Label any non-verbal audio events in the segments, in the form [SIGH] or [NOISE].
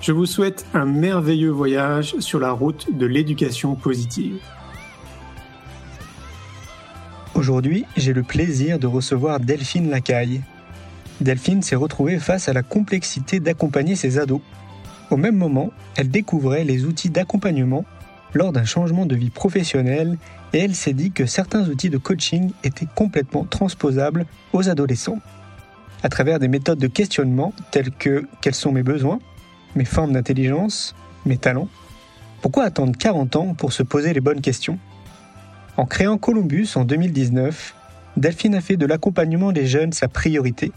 Je vous souhaite un merveilleux voyage sur la route de l'éducation positive. Aujourd'hui, j'ai le plaisir de recevoir Delphine Lacaille. Delphine s'est retrouvée face à la complexité d'accompagner ses ados. Au même moment, elle découvrait les outils d'accompagnement lors d'un changement de vie professionnelle et elle s'est dit que certains outils de coaching étaient complètement transposables aux adolescents. À travers des méthodes de questionnement telles que quels sont mes besoins, mes formes d'intelligence, mes talents Pourquoi attendre 40 ans pour se poser les bonnes questions? En créant Columbus en 2019, Delphine a fait de l'accompagnement des jeunes sa priorité.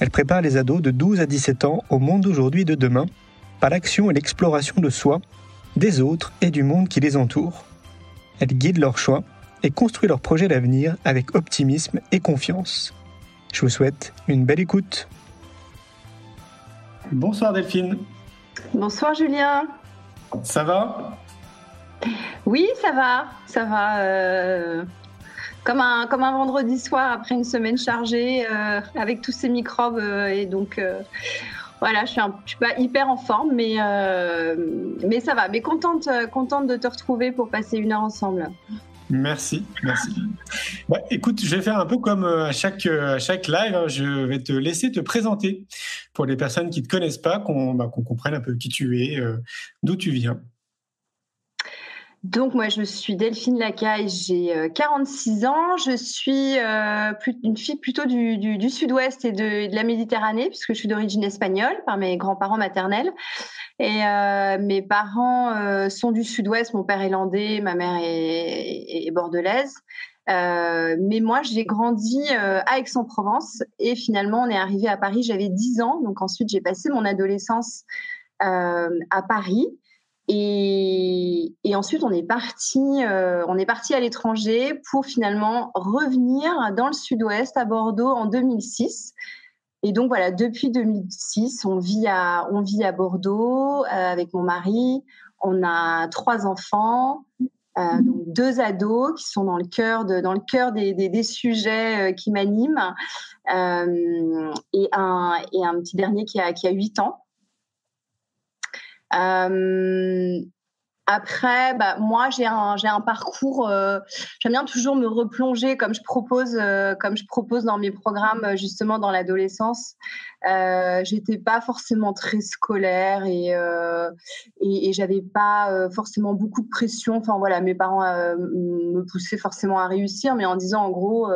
Elle prépare les ados de 12 à 17 ans au monde d'aujourd'hui et de demain par l'action et l'exploration de soi, des autres et du monde qui les entoure. Elle guide leurs choix et construit leur projet d'avenir avec optimisme et confiance. Je vous souhaite une belle écoute. Bonsoir Delphine. Bonsoir Julien. Ça va? Oui, ça va, ça va. Euh, comme, un, comme un vendredi soir après une semaine chargée euh, avec tous ces microbes. Euh, et donc, voilà, je suis, suis pas hyper en forme, mais, mais ça va. Mais contente, contente de te retrouver pour passer une heure ensemble. Merci, merci. Bah, écoute, je vais faire un peu comme euh, à chaque, euh, à chaque live. Hein. je vais te laisser te présenter pour les personnes qui ne te connaissent pas, qu'on bah, comprenne un peu qui tu es, euh, d'où tu viens. Donc moi je suis Delphine Lacaille, j'ai 46 ans, je suis une fille plutôt du, sud-ouest et de, la Méditerranée puisque je suis d'origine espagnole par mes grands-parents maternels. Et euh, mes parents euh, sont du sud-ouest, mon père est landais, ma mère est, bordelaise. Euh, mais moi, j'ai grandi à Aix-en-Provence et finalement, on est arrivé à Paris, j'avais 10 ans. Donc ensuite, j'ai passé mon adolescence à Paris. Et, ensuite, on est parti, on est parti à l'étranger pour finalement revenir dans le Sud-Ouest, à Bordeaux, en 2006. Et donc voilà, depuis 2006, on vit à, on vit à Bordeaux euh, avec mon mari. On a trois enfants, euh, donc deux ados qui sont dans le cœur de, dans le cœur des, des, des sujets euh, qui m'animent, et un et un petit dernier qui a qui a huit ans. Après, bah, moi, j'ai un, un parcours. Euh, j'aime bien toujours me replonger, comme je propose, euh, comme je propose dans mes programmes, euh, justement dans l'adolescence. Euh, j'étais pas forcément très scolaire et, et j'avais pas forcément beaucoup de pression. Enfin voilà, mes parents me poussaient forcément à réussir, mais en disant en gros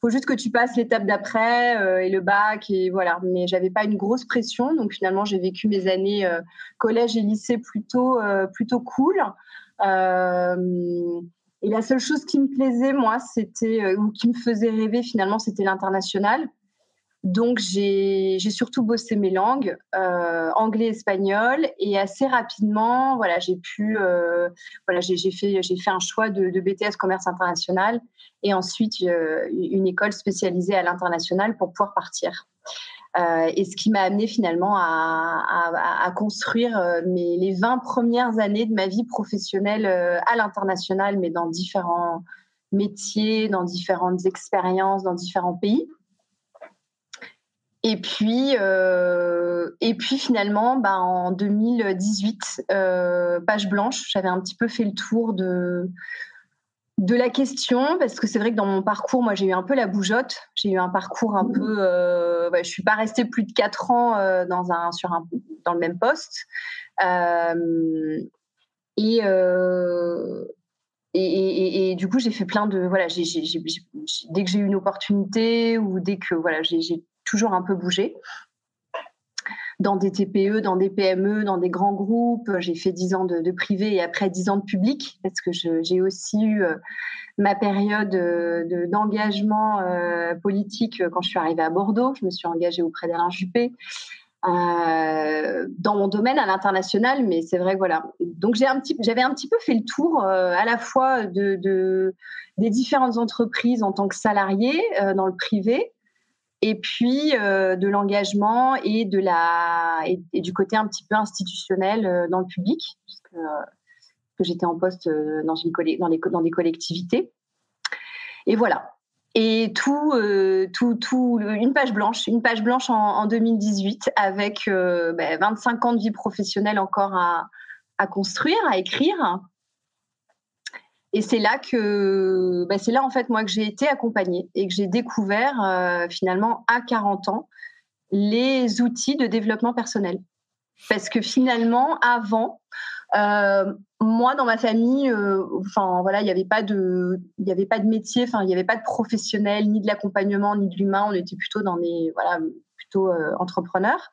faut juste que tu passes l'étape d'après euh, et le bac et voilà. Mais j'avais pas une grosse pression, donc finalement j'ai vécu mes années euh, collège et lycée plutôt euh, plutôt cool. et la seule chose qui me plaisait moi, c'était ou qui me faisait rêver finalement, c'était l'international. Donc j'ai surtout bossé mes langues, euh, anglais, espagnol, et assez rapidement, voilà, j'ai pu, euh, voilà, j'ai fait j'ai fait un choix de, de, BTS commerce international et ensuite euh, une école spécialisée à l'international pour pouvoir partir. Euh, et ce qui m'a amené finalement à, à, à construire euh, mes, les 20 premières années de ma vie professionnelle euh, à l'international, mais dans différents métiers, dans différentes expériences, dans différents pays. Et puis, euh, et puis finalement, bah, en 2018, euh, page blanche, j'avais un petit peu fait le tour de, de la question, parce que c'est vrai que dans mon parcours, moi, j'ai eu un peu la bougeotte. J'ai eu un parcours un peu. Euh, ouais, je suis pas restée plus de quatre ans euh, dans, un, sur un, dans le même poste. Et, et, et, du coup, j'ai fait plein de voilà. dès que j'ai eu une opportunité ou dès que voilà, j'ai toujours un peu bougé dans des TPE, dans des PME, dans des grands groupes. J'ai fait 10 ans de, privé et après 10 ans de public parce que j'ai aussi eu euh, ma période euh, d'engagement euh, politique quand je suis arrivée à Bordeaux. Je me suis engagée auprès d'Alain Juppé. dans mon domaine à l'international, mais c'est vrai, voilà. Donc j'ai un j'avais un petit peu fait le tour à la fois de, des différentes entreprises en tant que salarié dans le privé, et puis euh, de l'engagement et de la et, du côté un petit peu institutionnel euh, dans le public puisque euh, que j'étais en poste dans une dans, les, dans des collectivités. Et voilà. Et tout, tout, tout, une page blanche, une page blanche en, 2018 avec 25 ben, ans de vie professionnelle encore à, à construire, à écrire, et c'est là que, bah, c'est là en fait moi que j'ai été accompagnée et que j'ai découvert euh, finalement à 40 ans les outils de développement personnel. Parce que finalement, avant, euh, moi dans ma famille, euh, voilà, il n'y avait pas de, il avait pas de métier, enfin il n'y avait pas de professionnel, ni de l'accompagnement, ni de l'humain. On était plutôt dans des, voilà, plutôt entrepreneurs.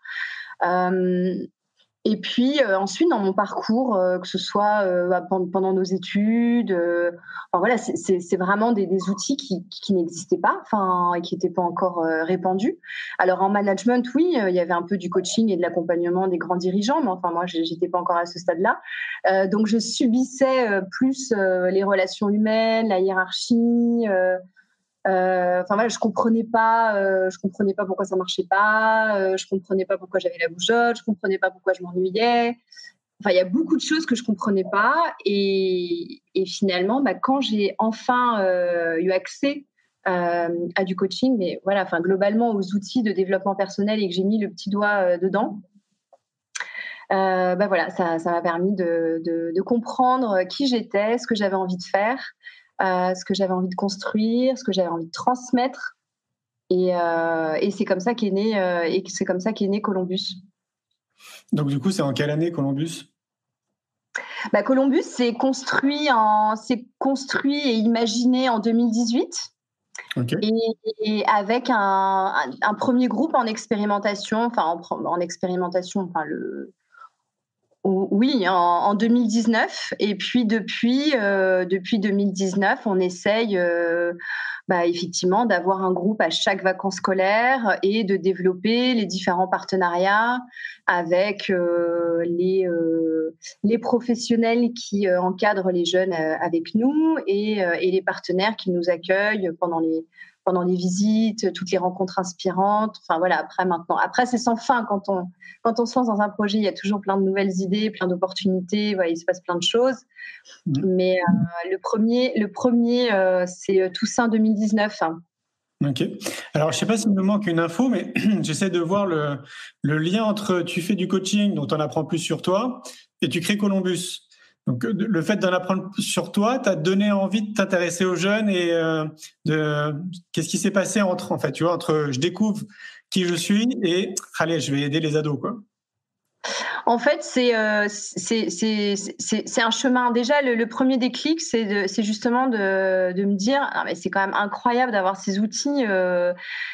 Et puis euh, ensuite, dans mon parcours, euh, que ce soit euh, bah, pendant, nos études, enfin, voilà, c'est vraiment des, outils qui, qui n'existaient pas, et qui n'étaient pas encore répandus. Alors en management, oui, il y avait un peu du coaching et de l'accompagnement des grands dirigeants, mais enfin moi, j'étais pas encore à ce stade-là. donc je subissais plus les relations humaines, la hiérarchie. Euh, enfin je comprenais pas, euh, je comprenais pas pourquoi ça marchait pas, euh, je comprenais pas pourquoi j'avais la bougeotte, je comprenais pas pourquoi je m'ennuyais. Enfin, il y a beaucoup de choses que je comprenais pas et, finalement, bah, quand j'ai enfin eu accès à du coaching, mais voilà, enfin globalement aux outils de développement personnel et que j'ai mis le petit doigt dedans, bah voilà, ça m'a permis de, comprendre qui j'étais, ce que j'avais envie de faire, ce que j'avais envie de construire, ce que j'avais envie de transmettre. Et, euh, et c'est comme ça qu'est né euh, et c'est comme ça qu'est né Columbus. Donc du coup, c'est en quelle année Columbus? Bah, Columbus s'est construit en construit et imaginé en 2018. Et, avec un, un, premier groupe en expérimentation, enfin en, en expérimentation, enfin le, oui, en, 2019. Et puis depuis, euh, depuis 2019, on essaye euh, bah, effectivement d'avoir un groupe à chaque vacances scolaires et de développer les différents partenariats avec euh, les, les professionnels qui encadrent les jeunes avec nous et, et les partenaires qui nous accueillent pendant les, pendant les visites, toutes les rencontres inspirantes. Enfin voilà, après maintenant, après c'est sans fin quand on quand on se lance dans un projet, il y a toujours plein de nouvelles idées, plein d'opportunités. Voilà, il se passe plein de choses. Mmh. Mais euh, le premier, le premier, euh, c'est euh, Toussaint 2019. Ok. Alors, je sais pas s'il me manque une info, mais [CLEARS THROAT] j'essaie de voir le, le, lien entre tu fais du coaching, dont on apprend plus sur toi, et tu crées Columbus. Donc, le fait d'en apprendre sur toi t'a donné envie de t'intéresser aux jeunes et euh, de qu'est-ce qui s'est passé entre, en fait, tu vois, entre je découvre qui je suis et allez, je vais aider les ados, quoi. En fait, c'est euh, c'est un chemin. Déjà, le, premier déclic, c'est justement de, me dire ah, c'est quand même incroyable d'avoir ces outils euh,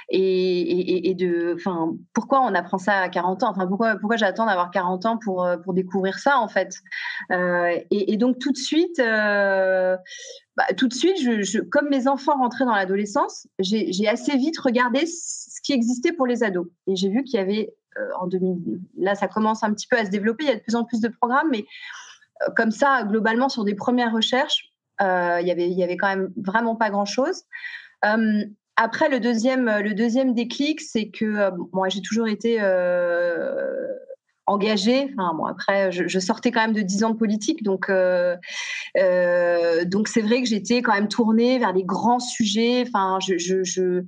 et, de. Enfin, pourquoi on apprend ça à 40 ans? Enfin, pourquoi, j'attends d'avoir 40 ans pour, euh, pour découvrir ça, en fait? Et, donc, tout de suite. Bah, tout de suite, comme mes enfants rentraient dans l'adolescence, j'ai assez vite regardé ce qui existait pour les ados. Et j'ai vu qu'il y avait 2000. Là, ça commence un petit peu à se développer. Il y a de plus en plus de programmes, mais euh, comme ça, globalement, sur des premières recherches, euh, il y avait, y avait quand même vraiment pas grand chose. après, le deuxième, le deuxième déclic, c'est que moi, j'ai toujours été engagée. Enfin, bon, après, je, sortais quand même de 10 ans de politique, donc donc c'est vrai que j'étais quand même tournée vers des grands sujets. Enfin, je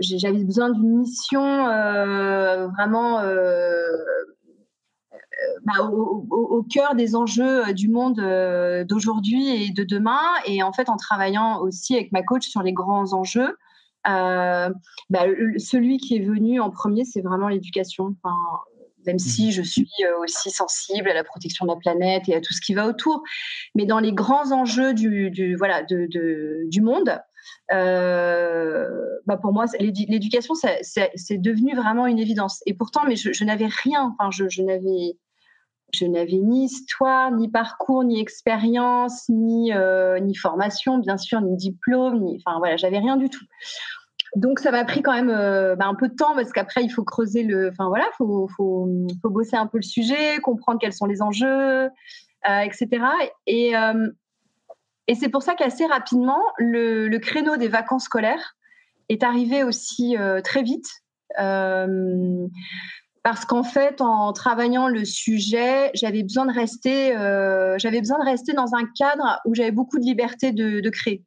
j'avais besoin d'une mission euh, vraiment euh, euh, bah, au, cœur des enjeux du monde d'aujourd'hui et de demain. Et en fait, en travaillant aussi avec ma coach sur les grands enjeux, bah, celui qui est venu en premier, c'est vraiment l'éducation. Enfin, même si je suis aussi sensible à la protection de la planète et à tout ce qui va autour. Mais dans les grands enjeux du, voilà, de, du monde, bah pour moi, l'éducation, c'est devenu vraiment une évidence. Et pourtant, mais je, n'avais rien. Enfin, je, n'avais je n'avais ni histoire, ni parcours, ni expérience, ni, euh, ni formation, bien sûr, ni diplôme, ni, enfin voilà, j'avais rien du tout. Donc ça m'a pris quand même euh, bah, un peu de temps parce qu'après il faut creuser le, enfin voilà, faut, faut, faut, bosser un peu le sujet, comprendre quels sont les enjeux, euh, etc. Et, et c'est pour ça qu'assez rapidement le, créneau des vacances scolaires est arrivé aussi très vite parce qu'en fait, en travaillant le sujet, j'avais besoin de rester, euh, besoin de rester dans un cadre où j'avais beaucoup de liberté de, créer.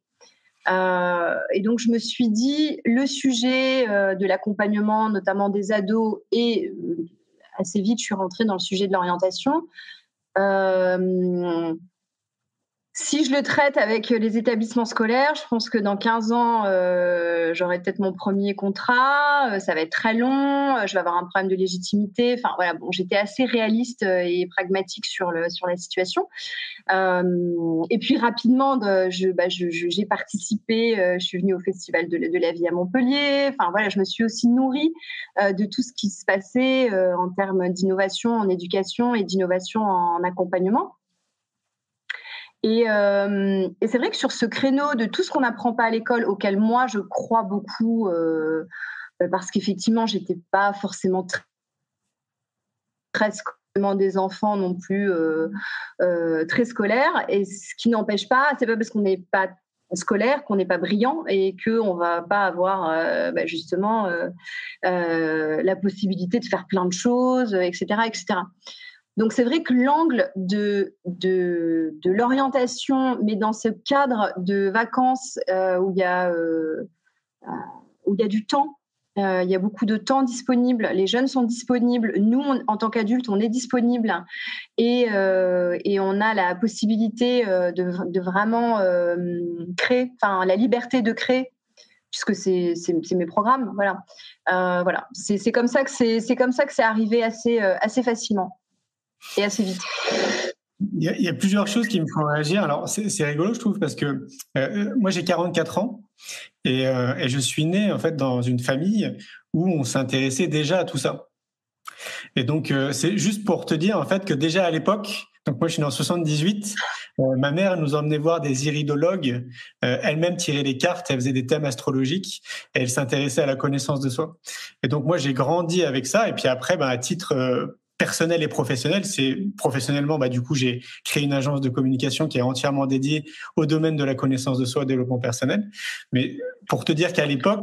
Euh, et donc, je me suis dit, le sujet euh, de l'accompagnement, notamment des ados, et assez vite, je suis rentrée dans le sujet de l'orientation si je le traite avec les établissements scolaires, je pense que dans 15 ans, euh, j'aurai peut-être mon premier contrat. Euh, ça va être très long. Euh, je vais avoir un problème de légitimité. Enfin voilà, bon, j'étais assez réaliste et pragmatique sur le sur la situation. et puis rapidement, je, bah, j'ai participé. je suis venue au festival de, de, la vie à Montpellier. Enfin voilà, je me suis aussi nourrie de tout ce qui se passait en termes d'innovation en éducation et d'innovation en accompagnement. Euh, et, c'est vrai que sur ce créneau de tout ce qu'on n'apprend pas à l'école, auquel moi je crois beaucoup, euh, euh, parce qu'effectivement, j'étais pas forcément très, très des enfants non plus très scolaires, et ce qui n'empêche pas, c'est pas parce qu'on n'est pas scolaire qu'on n'est pas brillant et qu'on va pas avoir bah, justement la possibilité de faire plein de choses, etc., etc. Donc c'est vrai que l'angle de, l'orientation, mais dans ce cadre de vacances euh, où, il y a, euh, euh, où il y a du temps, il y a beaucoup de temps disponible, les jeunes sont disponibles, nous en tant qu'adultes on est disponible et, on a la possibilité de, vraiment créer, enfin la liberté de créer puisque c'est mes programmes, voilà, voilà, c'est comme ça que c'est comme ça c'est arrivé assez facilement et assez vite. Il y, a, plusieurs choses qui me font réagir. Alors, c'est rigolo, je trouve, parce que euh, moi, j'ai 44 ans et, euh, et, je suis né, en fait, dans une famille où on s'intéressait déjà à tout ça. Et donc, euh, c'est juste pour te dire, en fait, que déjà à l'époque, donc moi, je suis né en 78, ma mère nous emmenait voir des iridologues, elle-même tirait les cartes, elle faisait des thèmes astrologiques, et elle s'intéressait à la connaissance de soi. Et donc, moi, j'ai grandi avec ça, et puis après, ben, à titre personnel et professionnel. C'est professionnellement, bah, du coup, j'ai créé une agence de communication qui est entièrement dédiée au domaine de la connaissance de soi développement personnel. Mais pour te dire qu'à l'époque,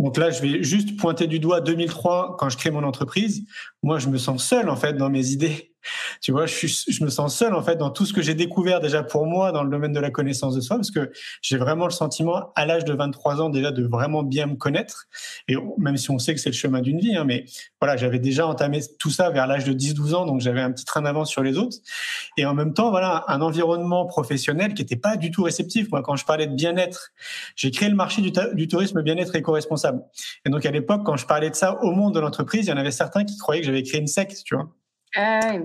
donc là, je vais juste pointer du doigt 2003 quand je crée mon entreprise. Moi, je me sens seul en fait dans mes idées tu vois, je, suis, je me sens seul en fait dans tout ce que j'ai découvert déjà pour moi dans le domaine de la connaissance de soi, parce que j'ai vraiment le sentiment à l'âge de 23 ans déjà de vraiment bien me connaître. Et même si on sait que c'est le chemin d'une vie, hein, mais voilà, j'avais déjà entamé tout ça vers l'âge de 10-12 ans, donc j'avais un petit train d'avance sur les autres. Et en même temps, voilà, un environnement professionnel qui n'était pas du tout réceptif. Moi, quand je parlais de bien-être, j'ai créé le marché du, du tourisme bien-être éco-responsable. Et donc à l'époque, quand je parlais de ça au monde de l'entreprise, il y en avait certains qui croyaient que j'avais créé une secte, tu vois. Ah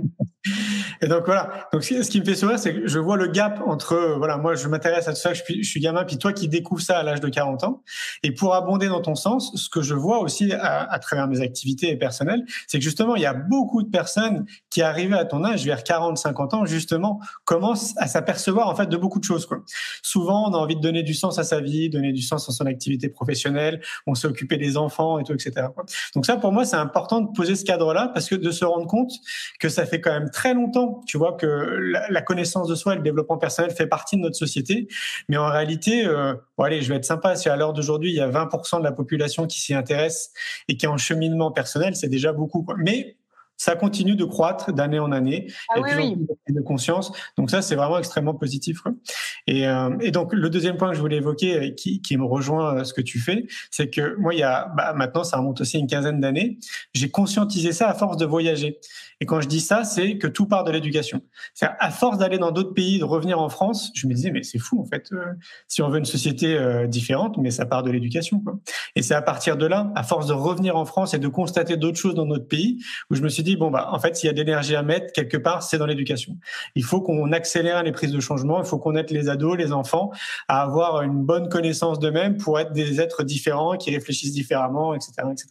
et donc voilà. Donc ce qui me fait sourire, c'est que je vois le gap entre voilà, moi je m'intéresse à tout ça, je suis, je suis gamin, puis toi qui découvres ça à l'âge de 40 ans. Et pour abonder dans ton sens, ce que je vois aussi à, travers mes activités personnelles, c'est que justement il y a beaucoup de personnes qui arrivent à ton âge, vers 40, 50 ans, justement commencent à s'apercevoir en fait de beaucoup de choses. Quoi. Souvent, on a envie de donner du sens à sa vie, donner du sens à son activité professionnelle, on s'est occupé des enfants et tout, etc. Donc ça, pour moi, c'est important de poser ce cadre-là parce que de se rendre compte que ça fait quand même très longtemps, tu vois, que la, connaissance de soi et le développement personnel fait partie de notre société. Mais en réalité, euh, bon, allez, je vais être sympa, si à l'heure d'aujourd'hui, il y a 20% de la population qui s'y intéresse et qui est en cheminement personnel, c'est déjà beaucoup. Quoi. Mais ça continue de croître d'année en année. Ah, oui, oui. de conscience. Donc ça, c'est vraiment extrêmement positif. Quoi. Et, euh, et, donc le deuxième point que je voulais évoquer, euh, qui, qui me rejoint euh, ce que tu fais, c'est que moi, il y a bah, maintenant, ça remonte aussi une quinzaine d'années, j'ai conscientisé ça à force de voyager. Et quand je dis ça, c'est que tout part de l'éducation. C'est à force d'aller dans d'autres pays, de revenir en France, je me disais mais c'est fou en fait. si on veut une société différente, mais ça part de l'éducation. Et c'est à partir de là, à force de revenir en France et de constater d'autres choses dans notre pays, où je me suis dit, bon, bah, en fait, s'il y a de l'énergie à mettre quelque part, c'est dans l'éducation. Il faut qu'on accélère les prises de changement, il faut qu'on aide les ados, les enfants à avoir une bonne connaissance d'eux-mêmes pour être des êtres différents, qui réfléchissent différemment, etc. etc.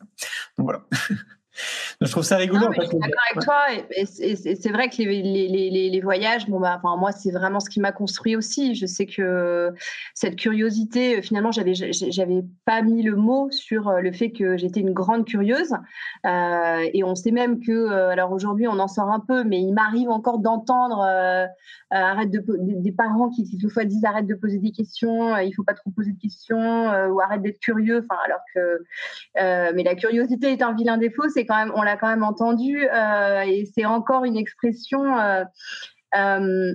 Donc voilà. [LAUGHS] je trouve ça rigolo. je suis d'accord avec toi. Et, c'est vrai que les, les, les, voyages, bon, bah, enfin, moi, c'est vraiment ce qui m'a construit aussi. Je sais que cette curiosité, finalement, j'avais, j'avais pas mis le mot sur euh, le fait que j'étais une grande curieuse. Euh, et on sait même que, euh, alors aujourd'hui, on en sort un peu, mais il m'arrive encore d'entendre arrête de, des parents qui, quelquefois, disent arrête de poser des questions, il faut pas trop poser de questions, ou arrête d'être curieux. Enfin, alors que, mais la curiosité est un vilain défaut, c'est on l'a quand même entendu, euh, et c'est encore une expression. Euh, euh,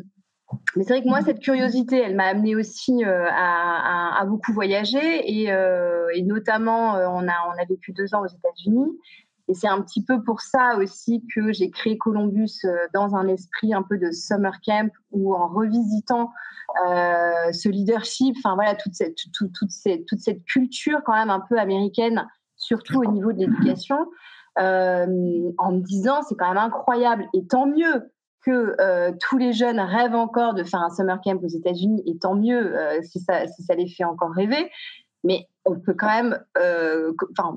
mais c'est vrai que moi, cette curiosité, elle m'a amené aussi à, beaucoup voyager, et, notamment, on a, on a vécu deux ans aux États-Unis. Et c'est un petit peu pour ça aussi que j'ai créé Columbus dans un esprit un peu de summer camp ou en revisitant ce leadership, enfin voilà, toute cette, toute, cette, toute cette culture quand même un peu américaine, surtout au niveau de l'éducation. Euh, en me disant c'est quand même incroyable et tant mieux que euh, tous les jeunes rêvent encore de faire un summer camp aux États-Unis et tant mieux euh, si, ça, si ça les fait encore rêver. Mais on peut quand même, enfin,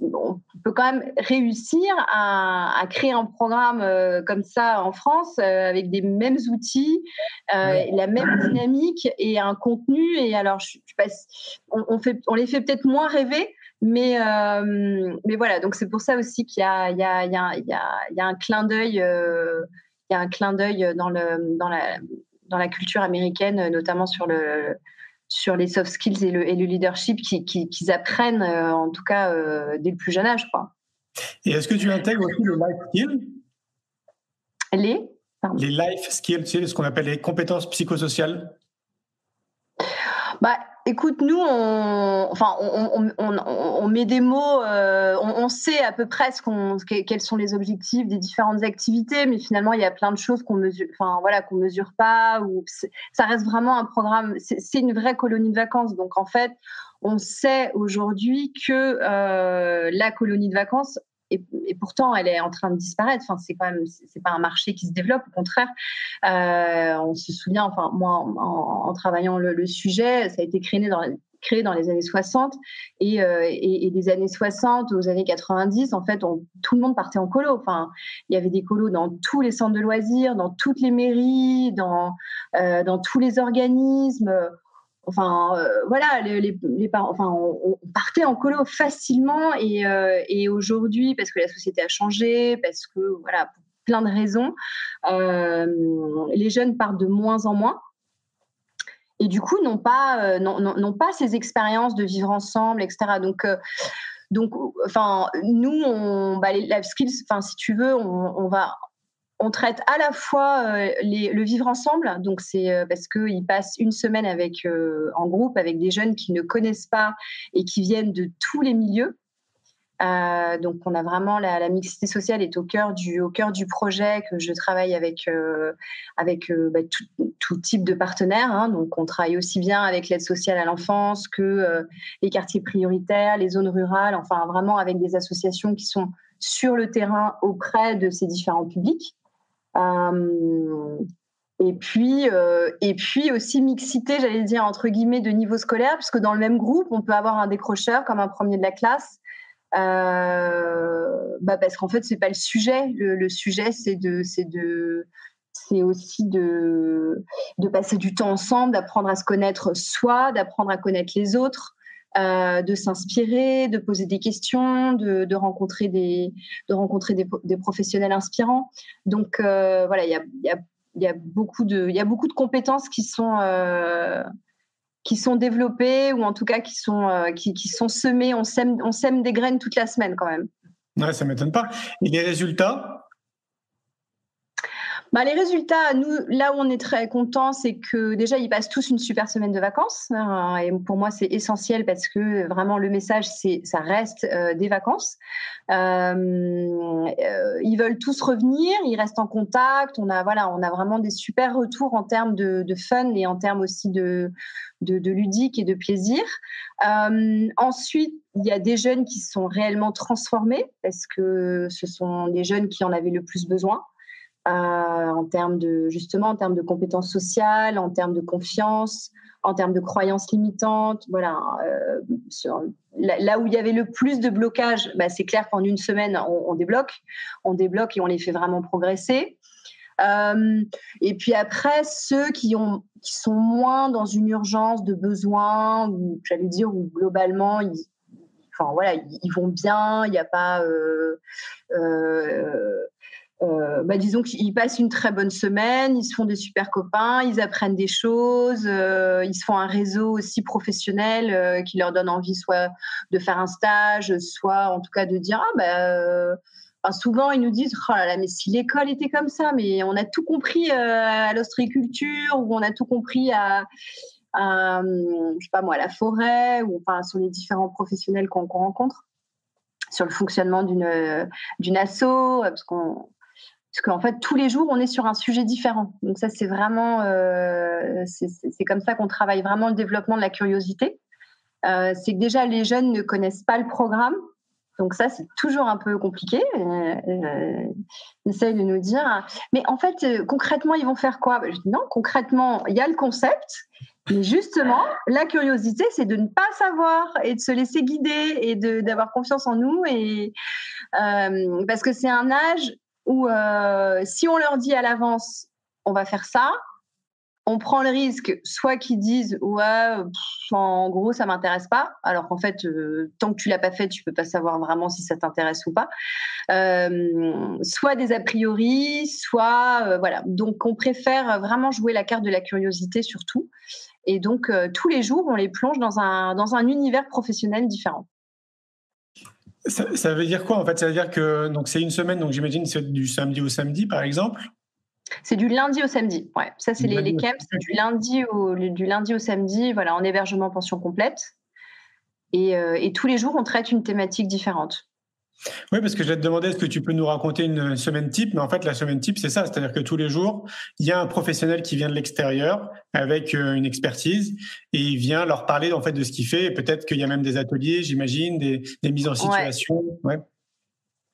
on peut quand même réussir à, créer un programme comme ça en France avec des mêmes outils, la même dynamique et un contenu. Et alors, je, on, on, fait, on les fait peut-être moins rêver, mais, euh, mais voilà, donc c'est pour ça aussi qu'il y, y, y, y, y a, un clin d'œil, euh, il y a un clin d'œil dans, le, dans, la, dans la culture américaine, notamment sur, le, sur les soft skills et le, et le leadership qu'ils qui, apprennent, euh, en tout cas dès le plus jeune âge. Quoi. Et est-ce que tu intègres aussi le life skills Les? Les life skills, ce qu'on appelle les compétences psychosociales? Bah, Écoute, nous, on, enfin, on, met des mots, euh, on, sait à peu près quels sont les objectifs des différentes activités, mais finalement, il y a plein de choses qu'on mesure, enfin voilà, qu'on mesure pas. Ou ça reste vraiment un programme. C'est une vraie colonie de vacances. Donc en fait, on sait aujourd'hui que euh, la colonie de vacances et, pourtant elle est en train de disparaître. Enfin, c'est quand même, c'est pas un marché qui se développe, au contraire. Euh, on se souvient, enfin moi, en, travaillant le, sujet, ça a été créé dans les années 60 et, euh, et, des années 60 aux années 90, en fait, tout le monde partait en colo. Enfin, il y avait des colos dans tous les centres de loisirs, dans toutes les mairies, dans, euh, dans tous les organismes. Enfin, euh, voilà, les, parents, enfin, on, partait en colo facilement et, euh, et aujourd'hui, parce que la société a changé, parce que voilà, pour plein de raisons, euh, les jeunes partent de moins en moins et du coup n'ont pas, n'ont pas ces expériences de vivre ensemble, etc. Donc donc, enfin, nous, on, bah, les life skills, enfin, si tu veux, on va, on traite à la fois euh, le vivre ensemble, donc c'est euh, parce qu'ils passent une semaine euh, en groupe avec des jeunes qui ne connaissent pas et qui viennent de tous les milieux. donc on a vraiment la, mixité sociale est au cœur du, projet que je travaille avec, avec bah, tout, type de partenaires. Hein. donc on travaille aussi bien avec l'aide sociale à l'enfance que les quartiers prioritaires, les zones rurales, enfin vraiment avec des associations qui sont sur le terrain auprès de ces différents publics. Euh, et puis, euh, et puis aussi mixité, j'allais dire, entre guillemets, de niveau scolaire, puisque dans le même groupe, on peut avoir un décrocheur comme un premier de la classe. Euh, bah parce qu'en fait, c'est pas le sujet. Le, sujet, c'est de, c'est de, c'est aussi de, de passer du temps ensemble, d'apprendre à se connaître soi, d'apprendre à connaître les autres, euh, de s'inspirer, de poser des questions, de, de rencontrer, des, de rencontrer des, professionnels inspirants. Donc euh, voilà, il y a, y, a, y a, beaucoup de, y a beaucoup de compétences qui sont, euh, qui sont développées ou en tout cas qui sont, qui, qui, sont semées. On sème, on sème des graines toute la semaine quand même. Ouais, ça m'étonne pas. Et les résultats? Bah, les résultats, nous, là où on est très content, c'est que déjà, ils passent tous une super semaine de vacances. Hein, et pour moi, c'est essentiel parce que vraiment, le message, c'est ça reste euh, des vacances. Euh, euh, ils veulent tous revenir, ils restent en contact. On a, voilà, on a vraiment des super retours en termes de, fun et en termes aussi de ludique et de plaisir. ensuite, il y a des jeunes qui sont réellement transformés parce que ce sont les jeunes qui en avaient le plus besoin. Euh, en termes de justement en termes de compétences sociales, en termes de confiance, en termes de croyances limitantes. Voilà, euh, là, où il y avait le plus de blocage, bah, c'est clair qu'en une semaine on, débloque, on débloque et on les fait vraiment progresser. Euh, et puis après, ceux qui, ont, qui sont moins dans une urgence de besoin, ou j'allais dire, où globalement, ils, enfin, voilà, ils, vont bien, il n'y a pas. Euh, bah, disons qu'ils passent une très bonne semaine, ils se font des super copains, ils apprennent des choses, euh, ils se font un réseau aussi professionnel euh, qui leur donne envie soit de faire un stage, soit en tout cas de dire ah bah souvent ils nous disent oh là là mais si l'école était comme ça mais on a tout compris à l'ostréiculture ou on a tout compris à, je sais pas moi à la forêt ou enfin sur les différents professionnels qu'on rencontre sur le fonctionnement d'une d'une asso parce qu'on parce qu'en fait, tous les jours, on est sur un sujet différent. Donc ça, c'est vraiment, euh, c'est comme ça qu'on travaille vraiment le développement de la curiosité. Euh, c'est que déjà, les jeunes ne connaissent pas le programme. Donc ça, c'est toujours un peu compliqué. Euh, euh essaye de nous dire. Mais en fait, concrètement, ils vont faire quoi? Je dis non, concrètement, il y a le concept. Mais justement, la curiosité, c'est de ne pas savoir et de se laisser guider et d'avoir confiance en nous. Et, parce que c'est un âge où euh, si on leur dit à l'avance, on va faire ça, on prend le risque, soit qu'ils disent ouais, en gros ça m'intéresse pas, alors qu'en fait euh, tant que tu l'as pas fait, tu peux pas savoir vraiment si ça t'intéresse ou pas. Euh, soit des a priori, soit voilà. Donc on préfère vraiment jouer la carte de la curiosité surtout. Et donc tous les jours on les plonge dans un univers professionnel différent. Ça, veut dire quoi en fait? Ça veut dire que donc c'est une semaine, donc j'imagine c'est du samedi au samedi par exemple? C'est du lundi au samedi. Ouais, ça c'est les, les camps, c'est du lundi au du lundi au samedi, voilà, en hébergement pension complète. Et, euh, et tous les jours, on traite une thématique différente. Oui, parce que je vais te demander, est-ce que tu peux nous raconter une semaine type? Mais en fait, la semaine type, c'est ça, c'est-à-dire que tous les jours, il y a un professionnel qui vient de l'extérieur avec euh, une expertise et il vient leur parler en fait de ce qu'il fait. Peut-être qu'il y a même des ateliers, j'imagine, des, mises en situation. Ouais.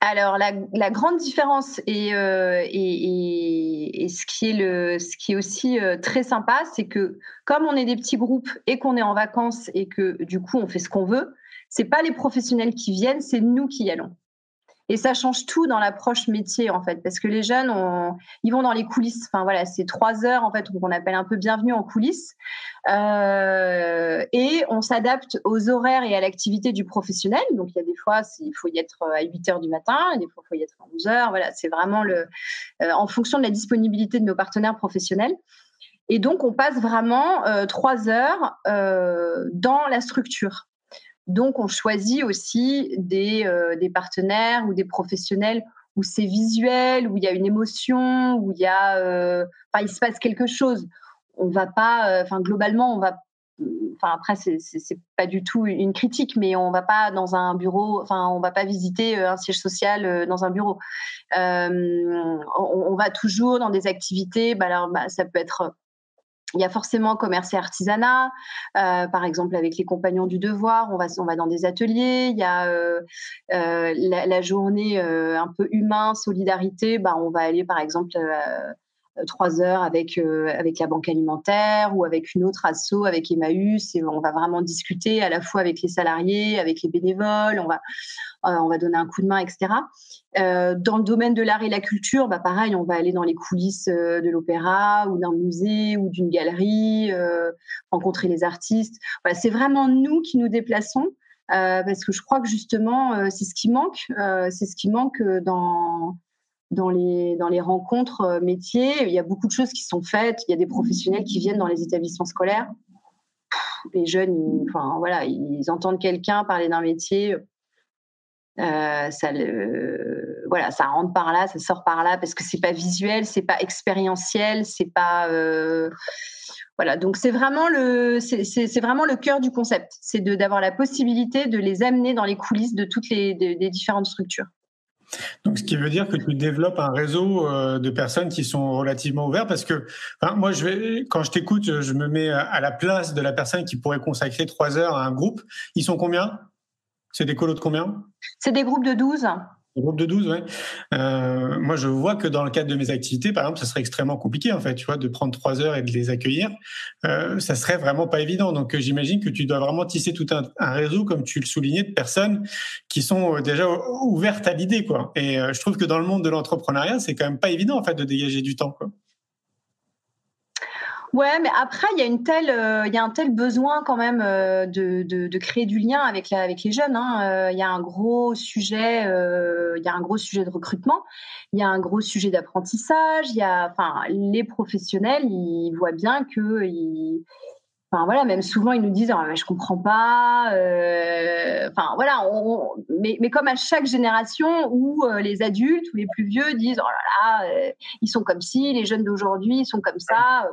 Alors la, grande différence euh, et, et, ce qui est le, ce qui est aussi euh, très sympa, c'est que comme on est des petits groupes et qu'on est en vacances et que du coup on fait ce qu'on veut, c'est pas les professionnels qui viennent, c'est nous qui y allons. Et ça change tout dans l'approche métier en fait, parce que les jeunes, ils vont dans les coulisses. Enfin voilà, c'est trois heures en fait qu'on appelle un peu bienvenue en coulisses, euh, et on s'adapte aux horaires et à l'activité du professionnel. Donc il y a des fois, il faut y être à 8 heures du matin, et des fois il faut y être à 11 heures. Voilà, c'est vraiment le, euh, en fonction de la disponibilité de nos partenaires professionnels. Et donc on passe vraiment euh, trois heures dans la structure. Donc, on choisit aussi euh, des, partenaires ou des professionnels où c'est visuel, où il y a une émotion, où il y a, euh, il se passe quelque chose. On va pas, euh, enfin, globalement, on va, enfin, après, c'est pas du tout une critique, mais on va pas dans un bureau, enfin, on va pas visiter un siège social dans un bureau. on, va toujours dans des activités, bah, alors, bah, ça peut être il y a forcément commerce et artisanat, euh, par exemple avec les compagnons du devoir, on va, dans des ateliers. Il y a euh, euh, la, journée un peu humain, solidarité, bah, on va aller par exemple trois heures avec, avec la banque alimentaire ou avec une autre asso, avec Emmaüs, et on va vraiment discuter à la fois avec les salariés, avec les bénévoles, on va, on va donner un coup de main, etc. Euh, dans le domaine de l'art et la culture, bah pareil, on va aller dans les coulisses euh, de l'opéra ou d'un musée ou d'une galerie, euh, rencontrer les artistes. C'est vraiment nous qui nous déplaçons parce que je crois que justement, c'est ce qui manque, c'est ce qui manque dans dans les, dans les rencontres métiers. Il y a beaucoup de choses qui sont faites. Il y a des professionnels qui viennent dans les établissements scolaires. Les jeunes, enfin voilà, ils entendent quelqu'un parler d'un métier ça le, voilà, ça rentre par là, ça sort par là parce que c'est pas visuel, c'est pas expérientiel, c'est pas voilà, donc c'est vraiment le c'est vraiment le cœur du concept, c'est d'avoir la possibilité de les amener dans les coulisses de toutes les des différentes structures. Donc, ce qui veut dire que tu développes un réseau euh, de personnes qui sont relativement ouvertes parce que moi, quand je t'écoute, je me mets à la place de la personne qui pourrait consacrer trois heures à un groupe. Ils sont combien? C'est des colos de combien? C'est des groupes de 12 groupe de 12, oui. Euh, moi, je vois que dans le cadre de mes activités, par exemple, ça serait extrêmement compliqué, en fait, tu vois, de prendre trois heures et de les accueillir. Euh, ça serait vraiment pas évident. Donc, euh, j'imagine que tu dois vraiment tisser tout un, réseau, comme tu le soulignais, de personnes qui sont déjà ouvertes à l'idée, quoi. Et je trouve que dans le monde de l'entrepreneuriat, c'est quand même pas évident, en fait, de dégager du temps, quoi. Ouais, mais après, il y a euh, y a un tel besoin quand même euh, de, de, créer du lien avec, la, avec les jeunes. Hein. Euh, il y a un gros sujet, il y a un gros sujet de recrutement, il y a un gros sujet d'apprentissage. Il y a, enfin, les professionnels, ils voient bien que ils, voilà, même souvent ils nous disent ah, je comprends pas. Enfin voilà, mais, mais, comme à chaque génération où euh, les adultes ou les plus vieux disent oh euh, ils sont comme ci, les jeunes d'aujourd'hui sont comme ça.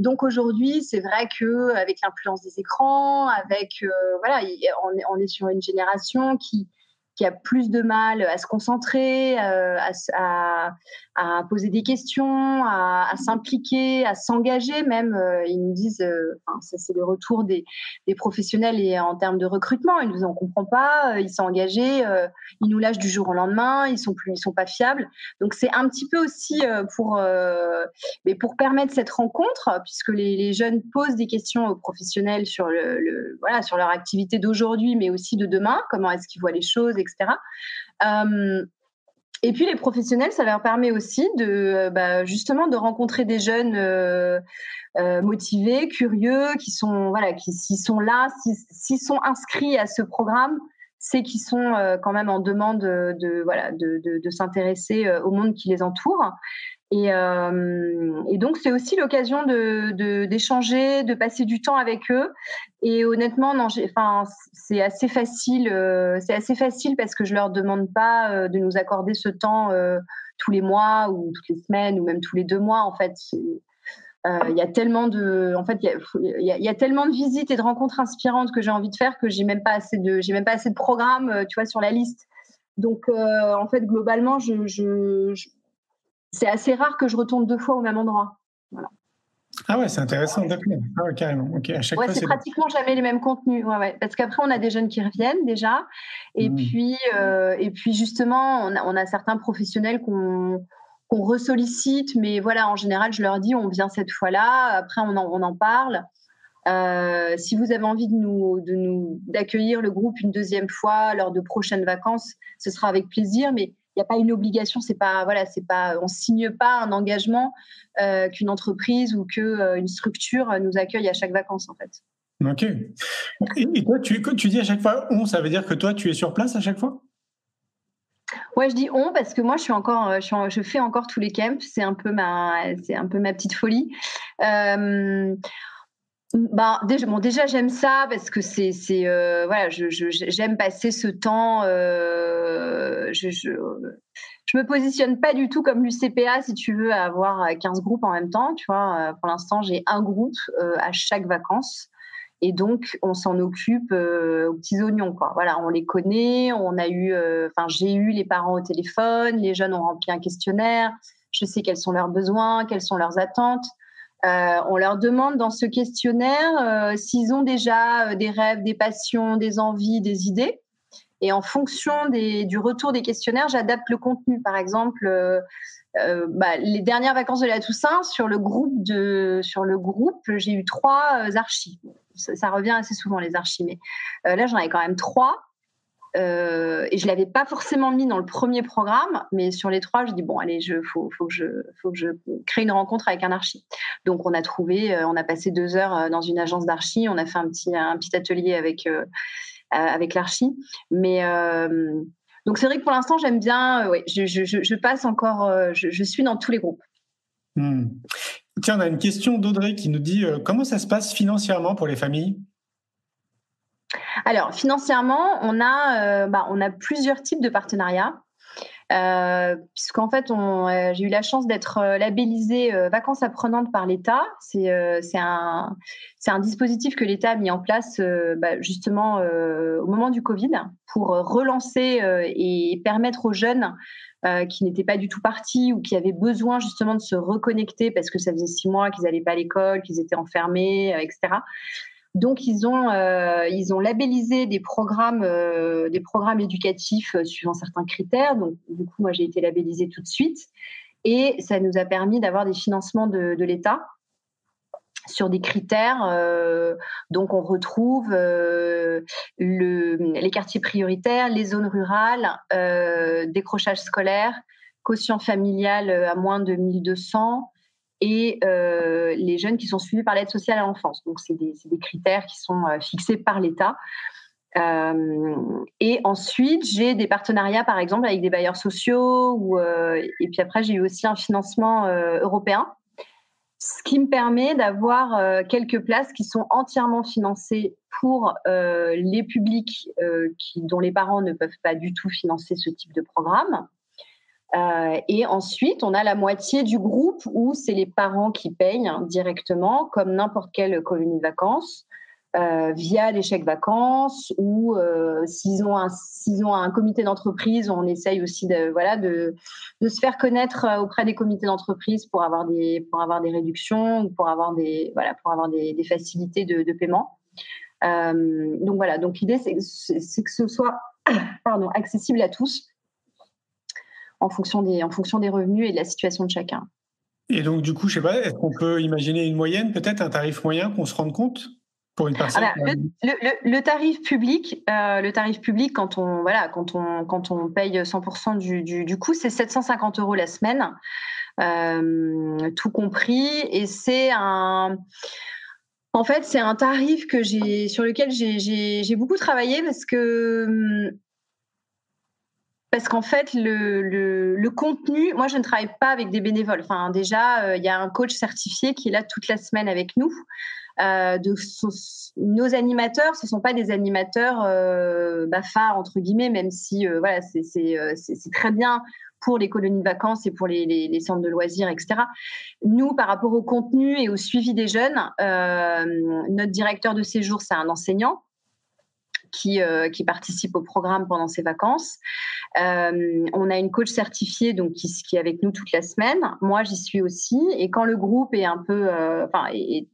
donc aujourd'hui c'est vrai que avec l'influence des écrans, avec voilà, on est sur une génération qui a plus de mal à se concentrer, euh, à, poser des questions, à, s'impliquer, à s'engager même. Euh, ils nous disent, euh, ça c'est le retour des, professionnels et en termes de recrutement, ils nous on comprend pas, ils sont engagés, ils nous lâchent du jour au lendemain, ils sont plus, ils sont pas fiables. Donc c'est un petit peu aussi pour, mais pour permettre cette rencontre, puisque les, jeunes posent des questions aux professionnels sur le, sur leur activité d'aujourd'hui, mais aussi de demain, comment est-ce qu'ils voient les choses etc. Euh, et puis les professionnels, ça leur permet aussi de euh, bah, justement de rencontrer des jeunes euh, motivés, curieux, qui sont voilà, qui sont là, s'ils sont inscrits à ce programme, c'est qu'ils sont quand même en demande de, voilà de s'intéresser au monde qui les entoure. Euh, et, donc, c'est aussi l'occasion d'échanger, de, passer du temps avec eux. Et honnêtement, c'est assez facile. Euh, assez facile parce que je leur demande pas euh, de nous accorder ce temps tous les mois ou toutes les semaines ou même tous les deux mois. En fait, il y a tellement de, en fait, il y, a, tellement de visites et de rencontres inspirantes que j'ai envie de faire que j'ai même pas assez de, même pas assez de programmes, tu sur la liste. Donc, en fait, globalement, je c'est assez rare que je retourne deux fois au même endroit. Ah ouais, c'est intéressant, Ah carrément. À chaque c'est pratiquement jamais les mêmes contenus. Parce qu'après, on a des jeunes qui reviennent déjà. Et, mmh. puis, euh, et puis, justement, on a, certains professionnels qu'on qu'on ressollicite. Mais voilà, en général, je leur dis, on vient cette fois-là. Après, on en, on en parle. Euh, si vous avez envie de nous, de nous d'accueillir le groupe une deuxième fois lors de prochaines vacances, ce sera avec plaisir. Mais il n'y a pas une obligation, c'est pas voilà, c'est pas, on signe pas un engagement euh, qu'une entreprise ou qu'une euh, structure nous accueille à chaque vacances en fait. Ok. Et, toi, tu, tu dis à chaque fois on, ça veut dire que toi, tu es sur place à chaque fois? Ouais, je dis on parce que moi, je suis encore, euh, je fais encore tous les camps. C'est un peu ma, c'est un peu ma petite folie. Euh, bah, déjà, bon, déjà j'aime ça parce que c'est, c'est euh, voilà, j'aime passer ce temps. Euh, je, je, je, me positionne pas du tout comme l'UCPA si tu veux avoir 15 groupes en même temps. Tu vois, euh, pour l'instant j'ai un groupe euh, à chaque vacances et donc on s'en occupe euh, aux petits oignons quoi. Voilà, on les connaît, on a eu, enfin j'ai eu les parents au téléphone, les jeunes ont rempli un questionnaire. Je sais quels sont leurs besoins, quelles sont leurs attentes. Euh, on leur demande dans ce questionnaire euh, s'ils ont déjà euh, des rêves, des passions, des envies, des idées. Et en fonction du retour des questionnaires, j'adapte le contenu. Par exemple, bah, les dernières vacances de la Toussaint, sur le groupe, j'ai eu trois archis. Ça, ça, revient assez souvent, les archis, mais là, j'en avais quand même trois. Euh, et je l'avais pas forcément mis dans le premier programme, mais sur les trois, je dis bon, allez, je faut, que je crée une rencontre avec un archi. Donc on a trouvé, euh, on a passé deux heures euh, dans une agence d'archi, on a fait un petit atelier avec avec l'archi. Mais donc c'est vrai que pour l'instant j'aime bien, ouais, je, passe encore, je, suis dans tous les groupes. Hmm. Tiens, on a une question d'Audrey qui nous dit comment ça se passe financièrement pour les familles? Alors, financièrement, on a, bah, on a plusieurs types de partenariats. Euh, puisqu'en fait, euh, j'ai eu la chance d'être euh, labellisée vacances apprenantes par l'État. C'est un, un, dispositif que l'État a mis en place bah, justement au moment du Covid pour relancer et permettre aux jeunes qui n'étaient pas du tout partis ou qui avaient besoin justement de se reconnecter parce que ça faisait six mois qu'ils n'allaient pas à l'école, qu'ils étaient enfermés, etc. Donc ils ont euh, ils ont labellisé des programmes euh, des programmes éducatifs euh, suivant certains critères. Donc du coup moi j'ai été labellisée tout de suite et ça nous a permis d'avoir des financements de, l'État sur des critères. Donc, on retrouve le, les quartiers prioritaires, les zones rurales, décrochage scolaire, quotient familial à moins de 1200, et euh, les jeunes qui sont suivis par l'aide sociale à l'enfance. Donc, c'est des, des, critères qui sont euh, fixés par l'État. Euh, et ensuite, j'ai des partenariats, par exemple, avec des bailleurs sociaux. Et puis après, j'ai eu aussi un financement européen, ce qui me permet d'avoir quelques places qui sont entièrement financées pour les publics dont les parents ne peuvent pas du tout financer ce type de programme. Euh, et ensuite, on a la moitié du groupe où c'est les parents qui payent directement, comme n'importe quelle colonie de vacances, euh, via les chèques vacances ou euh, s'ils ont ont un comité d'entreprise, on essaye aussi de voilà de, de se faire connaître auprès des comités d'entreprise pour avoir des pour avoir des réductions ou pour avoir des voilà pour avoir des, des facilités de, de paiement. Donc voilà, donc l'idée c'est que ce soit [COUGHS] pardon accessible à tous en fonction des, en fonction des revenus et de la situation de chacun. Et donc, du coup, je sais pas, est-ce qu'on peut imaginer une moyenne, peut-être un tarif moyen qu'on se rende compte pour une personne le, tarif public, euh, le tarif public, quand on voilà, quand on quand on paye 100% du, du, du coût, c'est 750 euros la semaine, euh, tout compris, et c'est un en fait, c'est un tarif que j'ai sur lequel j'ai beaucoup travaillé parce que parce qu'en fait, le, contenu, moi, je ne travaille pas avec des bénévoles. Enfin, déjà, euh, il y a un coach certifié qui est là toute la semaine avec nous. Euh, nos animateurs, ce ne sont pas des animateurs euh, entre guillemets, même si euh, voilà, c'est très bien pour les colonies de vacances et pour les, centres de loisirs, etc. Nous, par rapport au contenu et au suivi des jeunes, notre directeur de séjour, c'est un enseignant qui, euh, qui participe au programme pendant ses vacances. Euh, on a une coach certifiée donc qui, est avec nous toute la semaine. Moi, j'y suis aussi. Et quand le groupe est un peu, euh, enfin, est,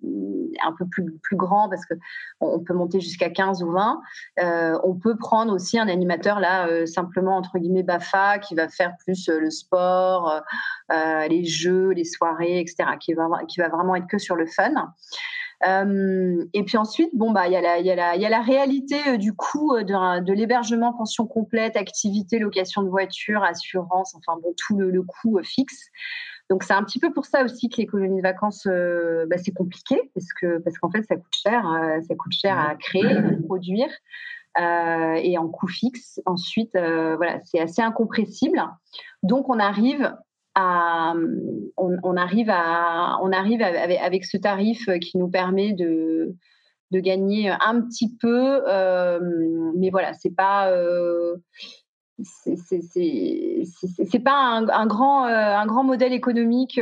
un peu plus, plus grand parce que on peut monter jusqu'à 15 ou 20, euh, on peut prendre aussi un animateur là simplement entre guillemets Bafa qui va faire plus le sport, les jeux, les soirées, etc. Qui va qui va vraiment être que sur le fun. Euh, et puis ensuite, bon bah il y a la, réalité euh, du coût euh, de, l'hébergement, pension complète, activité, location de voiture, assurance, enfin bon tout le, coût fixe. Donc c'est un petit peu pour ça aussi que les colonies de vacances, bah, c'est compliqué parce que parce qu'en fait ça coûte cher, ça coûte cher à créer, à produire. Et en coût fixe. Ensuite, voilà, c'est assez incompressible. Donc, on arrive on, arrive avec, ce tarif qui nous permet de, gagner un petit peu, euh, mais voilà, c'est pas euh, c'est pas un, grand euh, un grand modèle économique,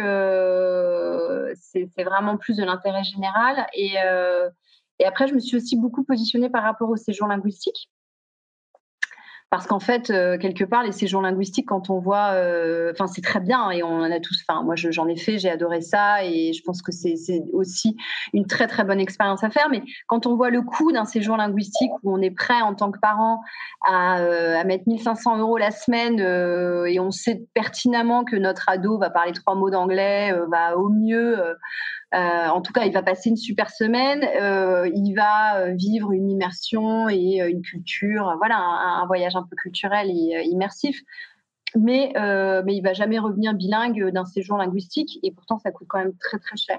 c'est vraiment plus de l'intérêt général. Et et après je me suis aussi beaucoup positionnée par rapport au séjour linguistique parce qu'en fait, euh, quelque part, les séjours linguistiques, quand on voit, euh, enfin, c'est très bien et on en a tous. Enfin, moi, j'en ai fait, j'ai adoré ça et je pense que c'est aussi une très très bonne expérience à faire. Mais quand on voit le coût d'un séjour linguistique où on est prêt en tant que parent à, euh, à mettre 1500 euros la semaine et on sait pertinemment que notre ado va parler trois mots d'anglais, va au mieux euh, en tout cas, il va passer une super semaine. Euh, il va euh, vivre une immersion et une culture, voilà, un, voyage un peu culturel et immersif. Mais, mais il va jamais revenir bilingue d'un séjour linguistique et pourtant ça coûte quand même très très cher.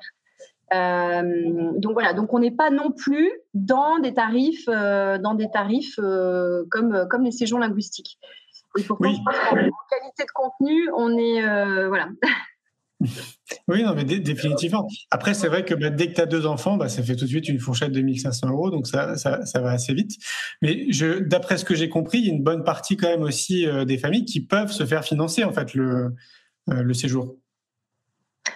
donc voilà, donc on n'est pas non plus dans des tarifs, dans des tarifs comme comme les séjours linguistiques. Et pourtant, en qualité de contenu, on est voilà. [LAUGHS] [LAUGHS] Oui, non, mais définitivement. Après, c'est vrai que bah, dès que tu as deux enfants, bah, ça fait tout de suite une fourchette de 1500 euros, donc ça, va assez vite. Mais d'après ce que j'ai compris, il y a une bonne partie quand même aussi euh, des familles qui peuvent se faire financer en fait le, euh, séjour.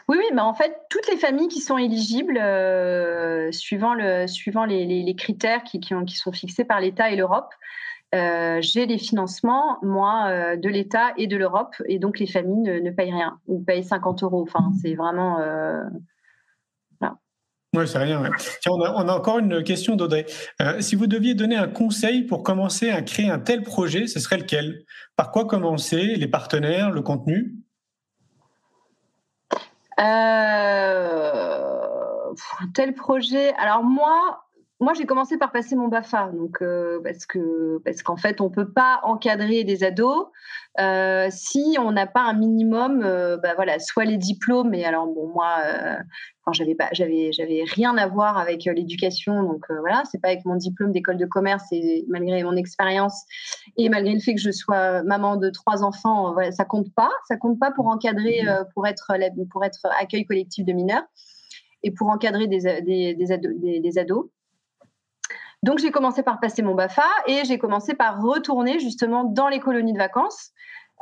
Oui, oui, mais en fait, toutes les familles qui sont éligibles, euh, suivant, le, suivant les, critères qui, sont fixés par l'État et l'Europe, euh, j'ai les financements, moi, euh, de l'État et de l'Europe, et donc les familles ne, ne, payent rien, ou payent 50 euros. Enfin, c'est vraiment. Euh... Oui, c'est rien. Tiens, on a, on a, encore une question d'Audrey. Euh, si vous deviez donner un conseil pour commencer à créer un tel projet, ce serait lequel? Par quoi commencer? Les partenaires, le contenu? Un tel projet. Alors moi, moi, j'ai commencé par passer mon BAFA, donc euh, parce que parce qu'en fait, on peut pas encadrer des ados euh, si on n'a pas un minimum, euh, bah voilà, soit les diplômes. Et alors bon, moi, j'avais pas, j'avais rien à voir avec l'éducation, donc voilà, c'est pas avec mon diplôme d'école de commerce et malgré mon expérience et malgré le fait que je sois maman de trois enfants, ça compte pas, ça compte pas pour encadrer, pour être pour être accueil collectif de mineurs et pour encadrer des, des, des, des ados. Donc j'ai commencé par passer mon BAFA et j'ai commencé par retourner justement dans les colonies de vacances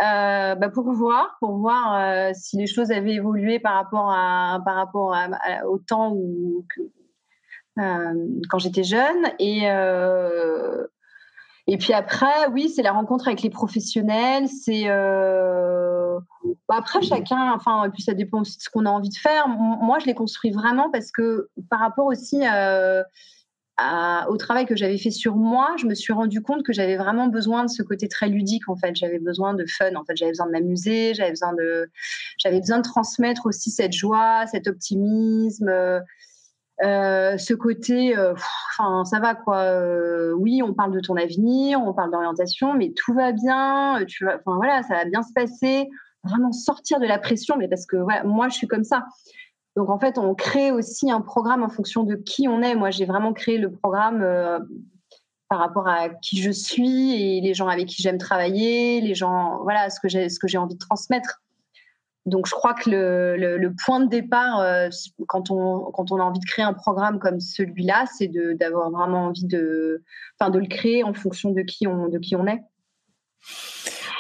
euh, bah pour voir, pour voir euh, si les choses avaient évolué par rapport à par rapport au temps où euh, quand j'étais jeune et et puis après, oui, c'est la rencontre avec les professionnels. C'est bah, après chacun, enfin, et puis ça dépend aussi de ce qu'on a envie de faire. Moi, je l'ai construit vraiment parce que par rapport aussi au travail que j'avais fait sur moi, je me suis rendu compte que j'avais vraiment besoin de ce côté très ludique en fait. J'avais besoin de fun en fait. J'avais besoin de m'amuser. J'avais besoin de, transmettre aussi cette joie, cet optimisme. Euh, ce côté, euh, enfin, ça va quoi. Euh, oui, on parle de ton avenir, on parle d'orientation, mais tout va bien. Enfin voilà, ça va bien se passer. Vraiment sortir de la pression, mais parce que voilà, moi, je suis comme ça. Donc en fait, on crée aussi un programme en fonction de qui on est. Moi, j'ai vraiment créé le programme euh, par rapport à qui je suis et les gens avec qui j'aime travailler, les gens, voilà, ce que j'ai, ce que j'ai envie de transmettre. Donc je crois que le, point de départ, euh, quand, on, quand on a envie de créer un programme comme celui-là, c'est d'avoir vraiment envie de, enfin, de le créer en fonction de qui on, de qui on est.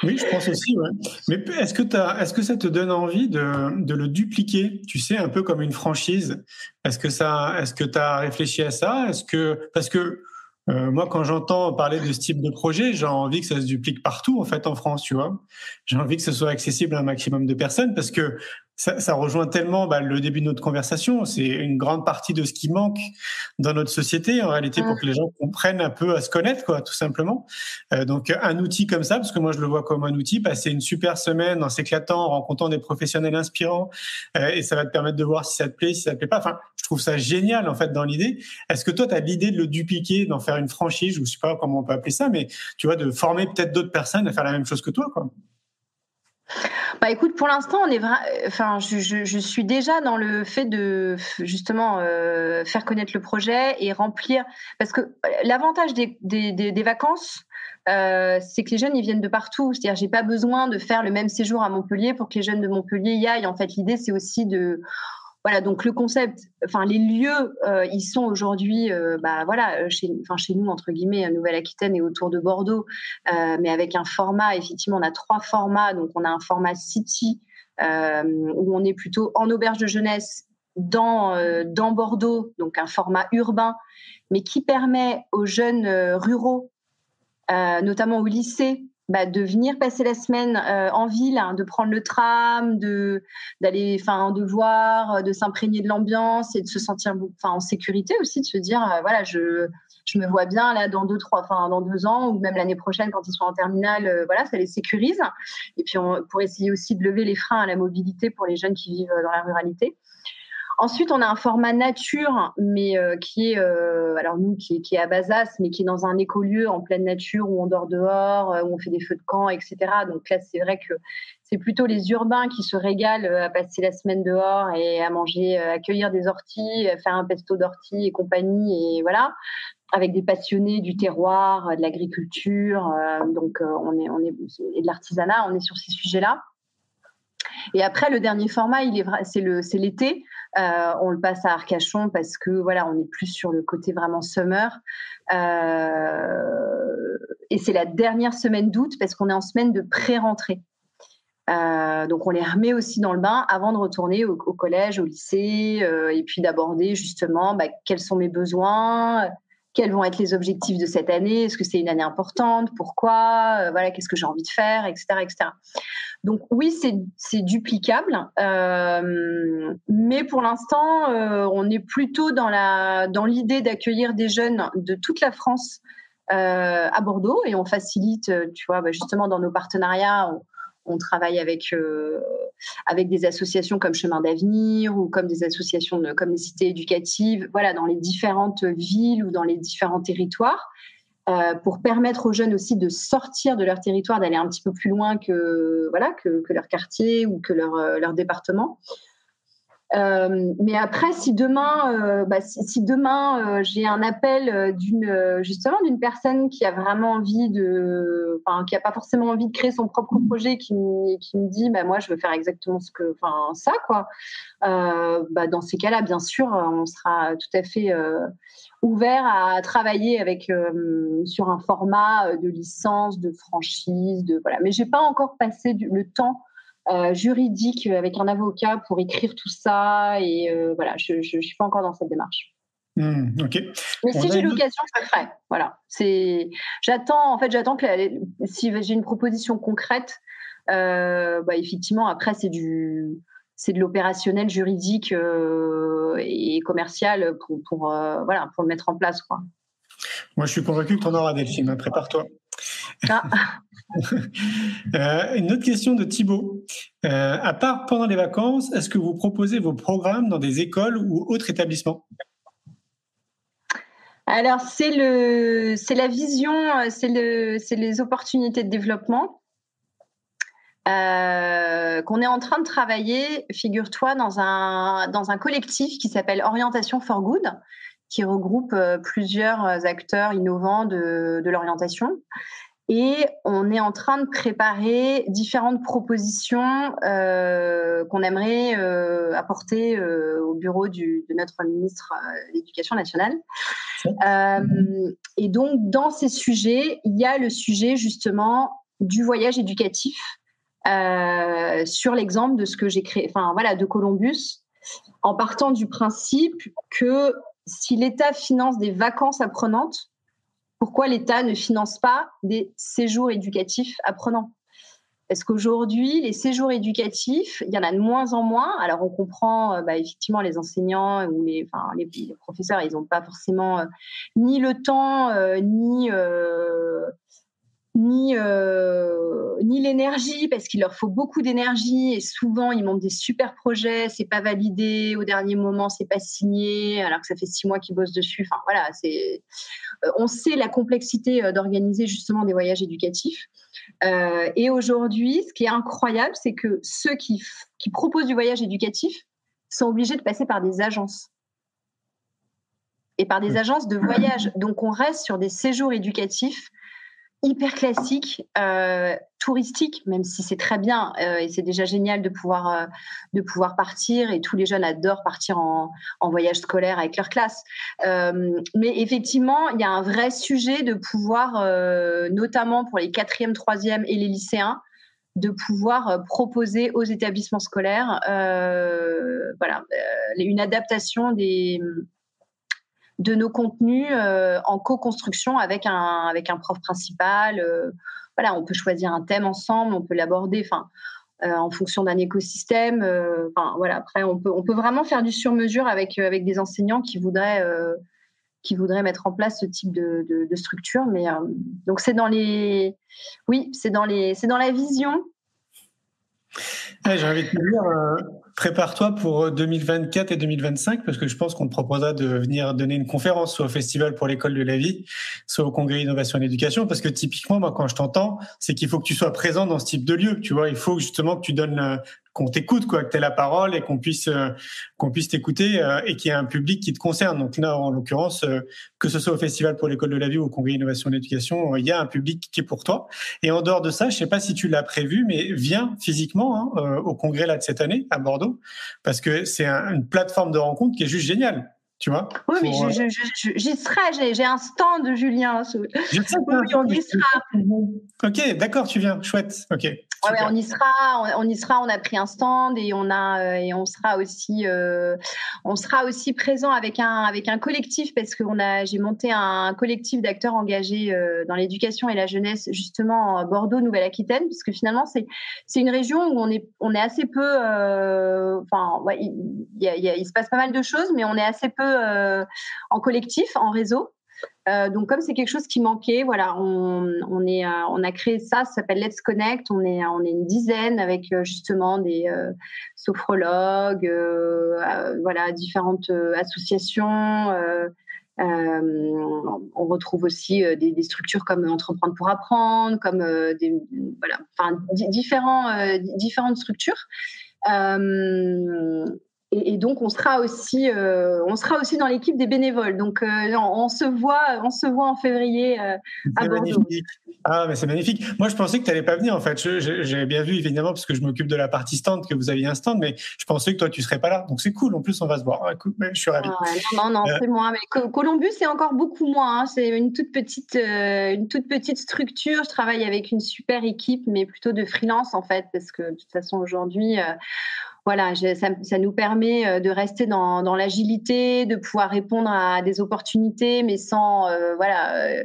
Oui, je pense aussi. Ouais. Mais est-ce que, est que ça te donne envie de, de, le dupliquer? Tu sais, un peu comme une franchise. Est-ce que tu as réfléchi à ça? Est-ce que parce que euh, moi, quand j'entends parler de ce type de projet, j'ai envie que ça se duplique partout en fait en France, tu vois. J'ai envie que ce soit accessible à un maximum de personnes parce que ça, ça, rejoint tellement bah, le début de notre conversation. C'est une grande partie de ce qui manque dans notre société, en réalité, pour que les gens comprennent un peu à se connaître, quoi, tout simplement. Euh, donc, un outil comme ça, parce que moi, je le vois comme un outil, passer une super semaine en s'éclatant, en rencontrant des professionnels inspirants, euh, et ça va te permettre de voir si ça te plaît, si ça te plaît pas. Enfin, je trouve ça génial, en fait, dans l'idée. Est-ce que toi, tu as l'idée de le dupliquer, d'en faire une franchise, je ne sais pas comment on peut appeler ça, mais tu vois, de former peut-être d'autres personnes à faire la même chose que toi, quoi? Bah écoute, pour l'instant, on est enfin, je, suis déjà dans le fait de justement euh, faire connaître le projet et remplir, parce que l'avantage des, des, des, des vacances, euh, c'est que les jeunes ils viennent de partout. C'est-à-dire, j'ai pas besoin de faire le même séjour à Montpellier pour que les jeunes de Montpellier y aillent. En fait, l'idée c'est aussi de voilà, donc le concept, enfin les lieux, euh, ils sont aujourd'hui, euh, bah voilà, euh, chez, enfin chez nous entre guillemets, Nouvelle-Aquitaine et autour de Bordeaux, mais avec un format. Effectivement, on a trois formats. Donc on a un format city où on est plutôt en auberge de jeunesse dans dans Bordeaux, donc un format urbain, mais qui permet aux jeunes ruraux, notamment au lycée, bah, de venir passer la semaine euh, en ville, hein, de prendre le tram, de d'aller, enfin, de voir, euh, de s'imprégner de l'ambiance et de se sentir, enfin, en sécurité aussi, de se dire, euh, voilà, je je me vois bien là dans deux trois, enfin dans deux ans ou même l'année prochaine quand ils sont en terminale, voilà, ça les sécurise. Et puis on, pour essayer aussi de lever les freins à la mobilité pour les jeunes qui vivent dans la ruralité. Ensuite, on a un format nature, mais euh, qui est, euh, alors nous, qui est, à Bazas, mais qui est dans un écolieu en pleine nature où on dort dehors, euh, où on fait des feux de camp, etc. Donc là, c'est vrai que c'est plutôt les urbains qui se régalent à passer la semaine dehors et à manger, accueillir des orties, faire un pesto d'orties et compagnie, et voilà avec des passionnés du terroir, de l'agriculture, donc on est, on est, et de l'artisanat, on est sur ces sujets-là. Et après, le dernier format, il est c'est le, c'est l'été. Euh, on le passe à Arcachon parce que voilà, on est plus sur le côté vraiment summer. Euh, et c'est la dernière semaine d'août parce qu'on est en semaine de pré-rentrée. Euh, donc on les remet aussi dans le bain avant de retourner au, collège, au lycée, et puis d'aborder justement bah, quels sont mes besoins, quels vont être les objectifs de cette année, est-ce que c'est une année importante, pourquoi, voilà, qu'est-ce que j'ai envie de faire, etc., etc. Donc oui, c'est duplicable, euh, mais pour l'instant, euh, on est plutôt dans l'idée d'accueillir des jeunes de toute la France euh, à Bordeaux et on facilite, tu vois, bah, justement dans nos partenariats. On, travaille avec avec des associations comme Chemin d'avenir ou comme des associations comme les cités éducatives, voilà, dans les différentes villes ou dans les différents territoires. Euh, pour permettre aux jeunes aussi de sortir de leur territoire, d'aller un petit peu plus loin que, voilà, que, leur quartier ou que leur, euh, département. Euh, mais après, si demain, bah, si, demain j'ai un appel d'une justement d'une personne qui a vraiment envie de, enfin, qui a pas forcément envie de créer son propre projet, qui, qui me dit, bah, moi, je veux faire exactement ce que, enfin, ça, quoi. bah, dans ces cas-là, bien sûr, on sera tout à fait ouvert à travailler avec euh, sur un format euh, de licence, de franchise, de voilà. Mais j'ai pas encore passé le temps euh, juridique avec un avocat pour écrire tout ça et voilà, je, je, suis pas encore dans cette démarche. Hmm, ok. Mais si j'ai l'occasion, je le ferai. Voilà. C'est. J'attends. En fait, j'attends que si j'ai une proposition concrète, bah, effectivement, après c'est du c'est de l'opérationnel juridique euh, et commercial pour, pour, euh, voilà, pour le mettre en place. Quoi. Moi, je suis convaincu que tu en auras, Delphine. Prépare-toi. Ah. [LAUGHS] Euh, une autre question de Thibault. à part pendant les vacances, est-ce que vous proposez vos programmes dans des écoles ou autres établissements? Alors, c'est le, c'est la vision, c'est le, c'est les opportunités de développement. Euh, qu'on est en train de travailler, figure-toi, dans un, dans un collectif qui s'appelle Orientation for Good, qui regroupe euh, plusieurs acteurs innovants de, de l'orientation. Et on est en train de préparer différentes propositions euh, qu'on aimerait euh, apporter euh, au bureau du, de notre ministre de l'Éducation nationale. et donc, dans ces sujets, il y a le sujet justement du voyage éducatif euh, sur l'exemple de ce que j'ai créé, de Columbus, en partant du principe que si l'État finance des vacances apprenantes, pourquoi l'État ne finance pas des séjours éducatifs apprenants? Parce qu'aujourd'hui, les séjours éducatifs, il y en a de moins en moins? Alors, on comprend euh, bah, effectivement les enseignants ou les, professeurs, ils n'ont pas forcément euh, ni le temps, ni ni euh, ni l'énergie parce qu'il leur faut beaucoup d'énergie et souvent ils montent des super projets, c'est pas validé au dernier moment, c'est pas signé alors que ça fait six mois qu'ils bossent dessus. Enfin voilà, c'est euh, on sait la complexité euh, d'organiser justement des voyages éducatifs. et aujourd'hui, ce qui est incroyable, c'est que ceux qui, qui proposent du voyage éducatif sont obligés de passer par des agences et par des mmh. agences de voyage. Donc on reste sur des séjours éducatifs hyper classique, euh, touristique, même si c'est très bien euh, et c'est déjà génial de pouvoir euh, de pouvoir partir et tous les jeunes adorent partir en, voyage scolaire avec leur classe. Mais effectivement, il y a un vrai sujet de pouvoir, notamment pour les quatrièmes, troisièmes et les lycéens, de pouvoir proposer aux établissements scolaires, voilà, une adaptation des de nos contenus euh, en co-construction avec un, avec un prof principal. Euh, voilà, on peut choisir un thème ensemble, on peut l'aborder. Euh, en fonction d'un écosystème. Voilà. Après, on peut, on peut vraiment faire du sur-mesure avec, avec des enseignants qui voudraient, qui voudraient mettre en place ce type de, structure. Mais donc, c'est dans les, oui, c'est dans les, dans la vision. J'ai envie de te dire, Prépare-toi pour 2024 et 2025 parce que je pense qu'on te proposera de venir donner une conférence soit au Festival pour l'école de la vie, soit au Congrès Innovation et Éducation parce que typiquement, moi, quand je t'entends, c'est qu'il faut que tu sois présent dans ce type de lieu. Tu vois, il faut justement que tu donnes qu'on t'écoute, quoi, que tu la parole et qu'on puisse qu'on puisse t'écouter et qu'il y ait un public qui te concerne. Donc là, en l'occurrence, que ce soit au Festival pour l'école de la vie ou au Congrès Innovation et l'éducation, il y a un public qui est pour toi. Et en dehors de ça, je sais pas si tu l'as prévu, mais viens physiquement hein, au congrès là de cette année à Bordeaux, parce que c'est une plateforme de rencontre qui est juste géniale. Tu vois Oui, mais j'y serai. J'ai un stand, de Julien. Je sais oui, on y sera. Ok, d'accord, tu viens. Chouette. Ok. Ouais, on y sera, on, y sera. On a pris un stand et on a euh, et on sera aussi, euh, on sera aussi présent avec un avec un collectif parce que on a, j'ai monté un collectif d'acteurs engagés euh, dans l'éducation et la jeunesse justement à Bordeaux, Nouvelle-Aquitaine, parce que finalement c'est c'est une région où on est on est assez peu, enfin, il, il se passe pas mal de choses, mais on est assez peu en collectif, en réseau. Euh, donc comme c'est quelque chose qui manquait, voilà, on, est, euh, on a créé ça, ça s'appelle Let's Connect. On est, on est une dizaine avec euh, justement des sophrologues, voilà, différentes associations. on retrouve aussi des, structures comme Entreprendre pour apprendre, comme différentes structures. Et, donc on sera aussi, euh, on sera aussi dans l'équipe des bénévoles. Donc euh, on, se voit, on se voit en février euh, à Bordeaux. Ah mais c'est magnifique. Moi je pensais que tu n'allais pas venir en fait. J'avais bien vu évidemment parce que je m'occupe de la partie stand que vous aviez un stand, mais je pensais que toi tu serais pas là. Donc c'est cool. En plus on va se voir. je suis ravi. non non, c'est moi. Mais Columbus c'est encore beaucoup moins. Hein. C'est une toute petite, une toute petite structure. Je travaille avec une super équipe, mais plutôt de freelance en fait, parce que de toute façon aujourd'hui voilà, ça, nous permet euh, de rester dans, l'agilité, de pouvoir répondre à des opportunités, mais sans euh, voilà.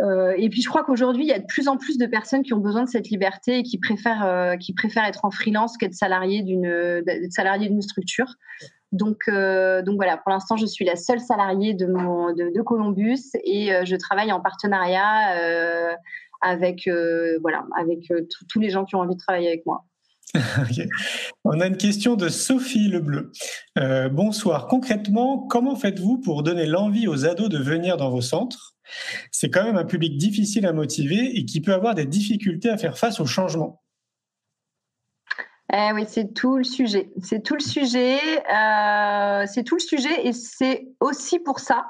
Euh, et puis je crois qu'aujourd'hui, il y a de plus en plus de personnes qui ont besoin de cette liberté et qui préfèrent, qui préfèrent être en freelance qu'être salarié d'une salarié d'une structure. Donc, donc voilà, pour l'instant, je suis la seule salariée de, mon, de, Columbus et je travaille en partenariat avec, voilà, avec tous les gens qui ont envie de travailler avec moi. [LAUGHS] On a une question de Sophie Lebleu. Euh, bonsoir. Concrètement, comment faites-vous pour donner l'envie aux ados de venir dans vos centres? C'est quand même un public difficile à motiver et qui peut avoir des difficultés à faire face au changement. Eh oui, c'est tout le sujet. C'est tout le sujet. Euh, c'est tout le sujet et c'est aussi pour ça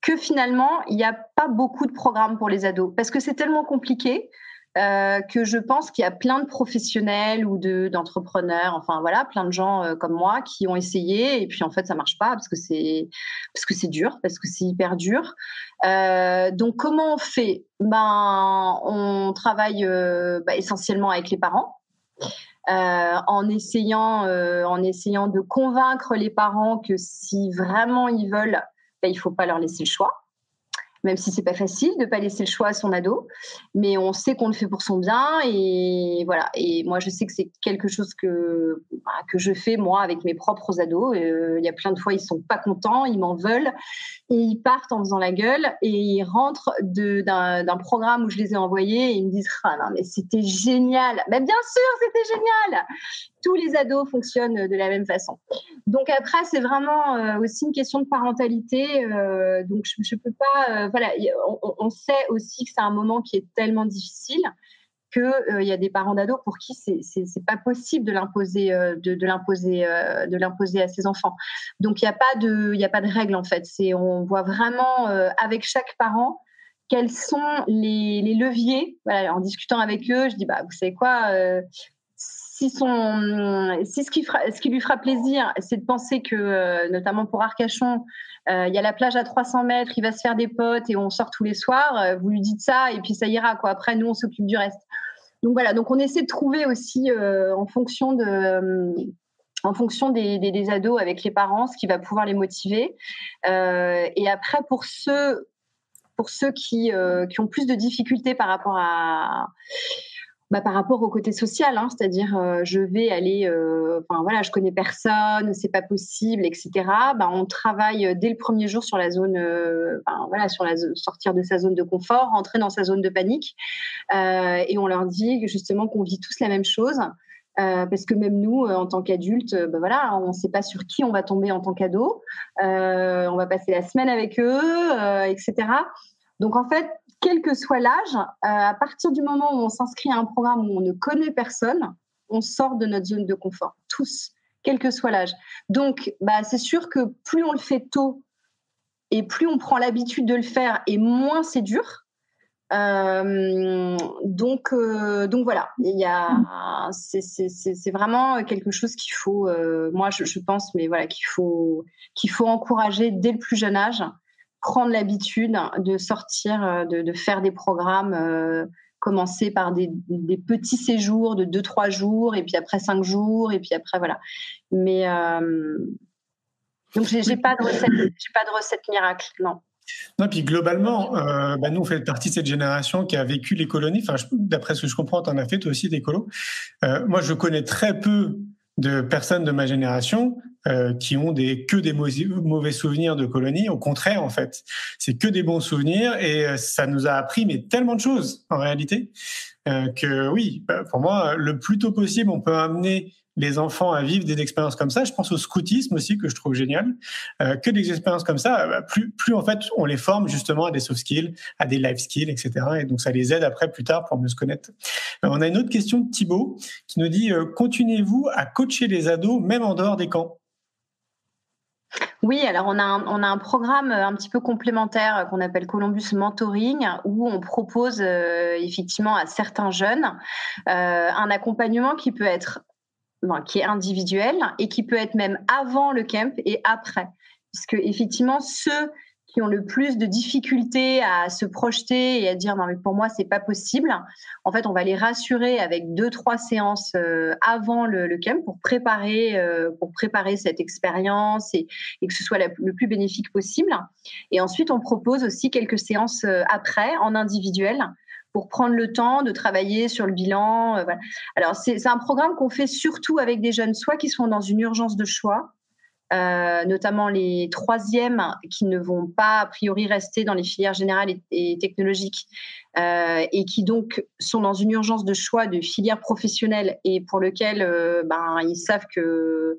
que finalement, il n'y a pas beaucoup de programmes pour les ados parce que c'est tellement compliqué. Euh, que je pense qu'il y a plein de professionnels ou de d'entrepreneurs, enfin voilà, plein de gens euh, comme moi qui ont essayé et puis en fait ça marche pas parce que c'est parce que c'est dur, parce que c'est hyper dur. Euh, donc comment on fait? Ben on travaille bah, essentiellement avec les parents. en essayant, en essayant de convaincre les parents que si vraiment ils veulent, ben, il faut pas leur laisser le choix même si c'est pas facile de pas laisser le choix à son ado, mais on sait qu'on le fait pour son bien et voilà. Et moi, je sais que c'est quelque chose que bah, que je fais moi avec mes propres ados. Euh, il y a plein de fois, ils sont pas contents, ils m'en veulent et ils partent en faisant la gueule et ils rentrent d'un programme où je les ai envoyés et ils me disent ah non mais c'était génial. Mais bien sûr, c'était génial tous les ados fonctionnent de la même façon. Donc après, c'est vraiment euh, aussi une question de parentalité. Euh, donc je, ne peux pas. Euh, voilà, on, sait aussi que c'est un moment qui est tellement difficile que il y a des parents d'ados pour qui c'est c'est pas possible de l'imposer de, l'imposer de l'imposer à ses enfants. Donc il n'y a pas de il a pas de règle en fait. C'est on voit vraiment avec chaque parent quels sont les, les leviers. Voilà, en discutant avec eux, je dis bah vous savez quoi si, son, si ce, qui ce qui lui fera plaisir, c'est de penser que, euh, notamment pour Arcachon, euh, il y a la plage à 300 mètres, il va se faire des potes et on sort tous les soirs, euh, vous lui dites ça et puis ça ira. Quoi. Après, nous, on s'occupe du reste. Donc voilà, donc on essaie de trouver aussi en fonction de en fonction des, ados avec les parents, ce qui va pouvoir les motiver. et après, pour ceux, qui ont plus de difficultés par rapport à, bah, par rapport au côté social, hein, c'est-à-dire euh, je vais aller, euh, enfin voilà, je connais personne, c'est pas possible, etc. Bah, on travaille euh, dès le premier jour sur la zone, voilà, sur la sortir de sa zone de confort, rentrer dans sa zone de panique, et on leur dit justement qu'on vit tous la même chose. parce que même nous, en tant qu'adultes, bah, voilà, on ne sait pas sur qui on va tomber en tant qu'ado. on va passer la semaine avec eux, etc. Donc en fait, quel que soit l'âge, euh, à partir du moment où on s'inscrit à un programme où on ne connaît personne, on sort de notre zone de confort, tous, quel que soit l'âge. Donc, bah, c'est sûr que plus on le fait tôt et plus on prend l'habitude de le faire et moins c'est dur. Euh, donc, euh, donc voilà, c'est vraiment quelque chose qu'il faut, moi je, pense, mais voilà, qu'il faut, qu'il faut encourager dès le plus jeune âge, prendre l'habitude de sortir, de, de, faire des programmes, commencer par des, petits séjours de 2-3 jours, et puis après 5 jours, et puis après voilà. Mais donc pas de recette, j'ai pas de recette miracle, non. Non, puis globalement, euh, bah, nous, on fait partie de cette génération qui a vécu les colonies. D'après ce que je comprends, tu en as fait toi aussi des colos. Euh, moi, je connais très peu de personnes de ma génération euh, qui ont des que des mauvais souvenirs de colonies. Au contraire, en fait, c'est que des bons souvenirs et ça nous a appris mais tellement de choses en réalité que oui, bah, pour moi, le plus tôt possible, on peut amener les enfants à vivre des expériences comme ça. Je pense au scoutisme aussi que je trouve génial. Euh, que des expériences comme ça, bah, plus, plus en fait on les forme justement à des soft skills, à des life skills, etc. Et donc ça les aide après plus tard pour mieux se connaître. Euh, on a une autre question de Thibaut qui nous dit euh, continuez-vous à coacher les ados même en dehors des camps? Oui, alors on a, un, on a un programme un petit peu complémentaire qu'on appelle Columbus Mentoring, où on propose effectivement à certains jeunes un accompagnement qui peut être qui est individuel et qui peut être même avant le camp et après. Puisque effectivement, ceux qui ont le plus de difficultés à se projeter et à dire non mais pour moi c'est pas possible. En fait, on va les rassurer avec deux trois séances euh, avant le, camp pour préparer euh, pour préparer cette expérience et, que ce soit le plus bénéfique possible. Et ensuite, on propose aussi quelques séances euh, après en individuel pour prendre le temps de travailler sur le bilan. Alors, c'est un programme qu'on fait surtout avec des jeunes, soit qui sont dans une urgence de choix, euh, notamment les troisièmes qui ne vont pas a priori rester dans les filières générales et, technologiques euh, et qui donc sont dans une urgence de choix de filière professionnelle et pour lequel ben, ils savent que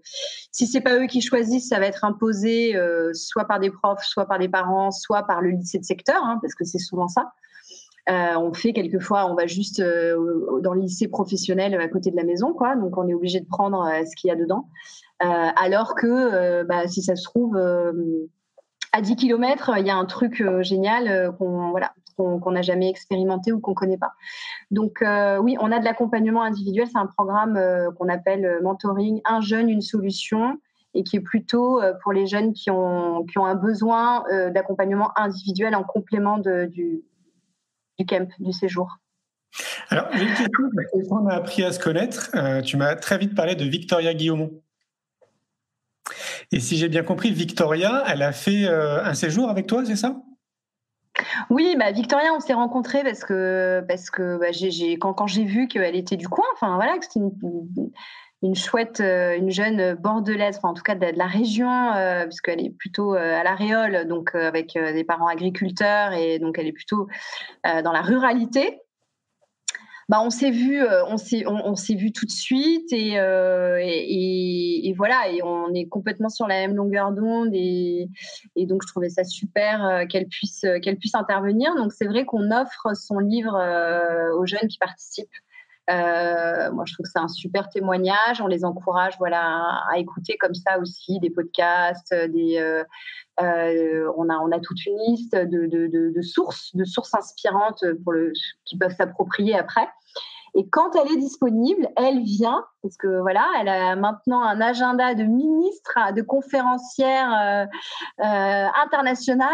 si c'est pas eux qui choisissent, ça va être imposé soit par des profs, soit par des parents, soit par le lycée de secteur, hein, parce que c'est souvent ça. Euh, on fait quelquefois, on va juste euh, dans le lycée professionnel à côté de la maison, quoi. Donc on est obligé de prendre euh, ce qu'il y a dedans. Alors que, bah, si ça se trouve, à 10 km, il y a un truc génial qu'on voilà, qu'on n'a jamais expérimenté ou qu'on connaît pas. Donc oui, on a de l'accompagnement individuel. C'est un programme qu'on appelle mentoring, un jeune, une solution et qui est plutôt pour les jeunes qui ont, qui un besoin d'accompagnement individuel en complément du, du camp, du séjour. Alors, j'ai une question, on a appris à se connaître. Euh, tu m'as très vite parlé de Victoria Guillaumont. Et si j'ai bien compris, Victoria, elle a fait euh, un séjour avec toi, c'est ça? Oui, bah Victoria, on s'est rencontrés parce que parce que bah, quand, j'ai vu qu'elle était du coin, enfin voilà, c'était une, une chouette, euh, une jeune bordelaise, en tout cas de, la région, euh, puisqu'elle est plutôt euh, à la Réole, donc avec des parents agriculteurs, et donc elle est plutôt dans la ruralité. Bah, on s'est vu, on s'est, on, s'est vu tout de suite et, et, voilà, et on est complètement sur la même longueur d'onde et, et donc je trouvais ça super qu'elle puisse, qu'elle puisse intervenir. Donc c'est vrai qu'on offre son livre aux jeunes qui participent. Euh, moi, je trouve que c'est un super témoignage. On les encourage, voilà, à écouter comme ça aussi des podcasts, euh, euh, on a on a toute une liste de, de, de, sources, de sources inspirantes pour le, qui peuvent s'approprier après. Et quand elle est disponible, elle vient, parce que voilà, elle a maintenant un agenda de ministre, de conférencière euh, euh, internationale.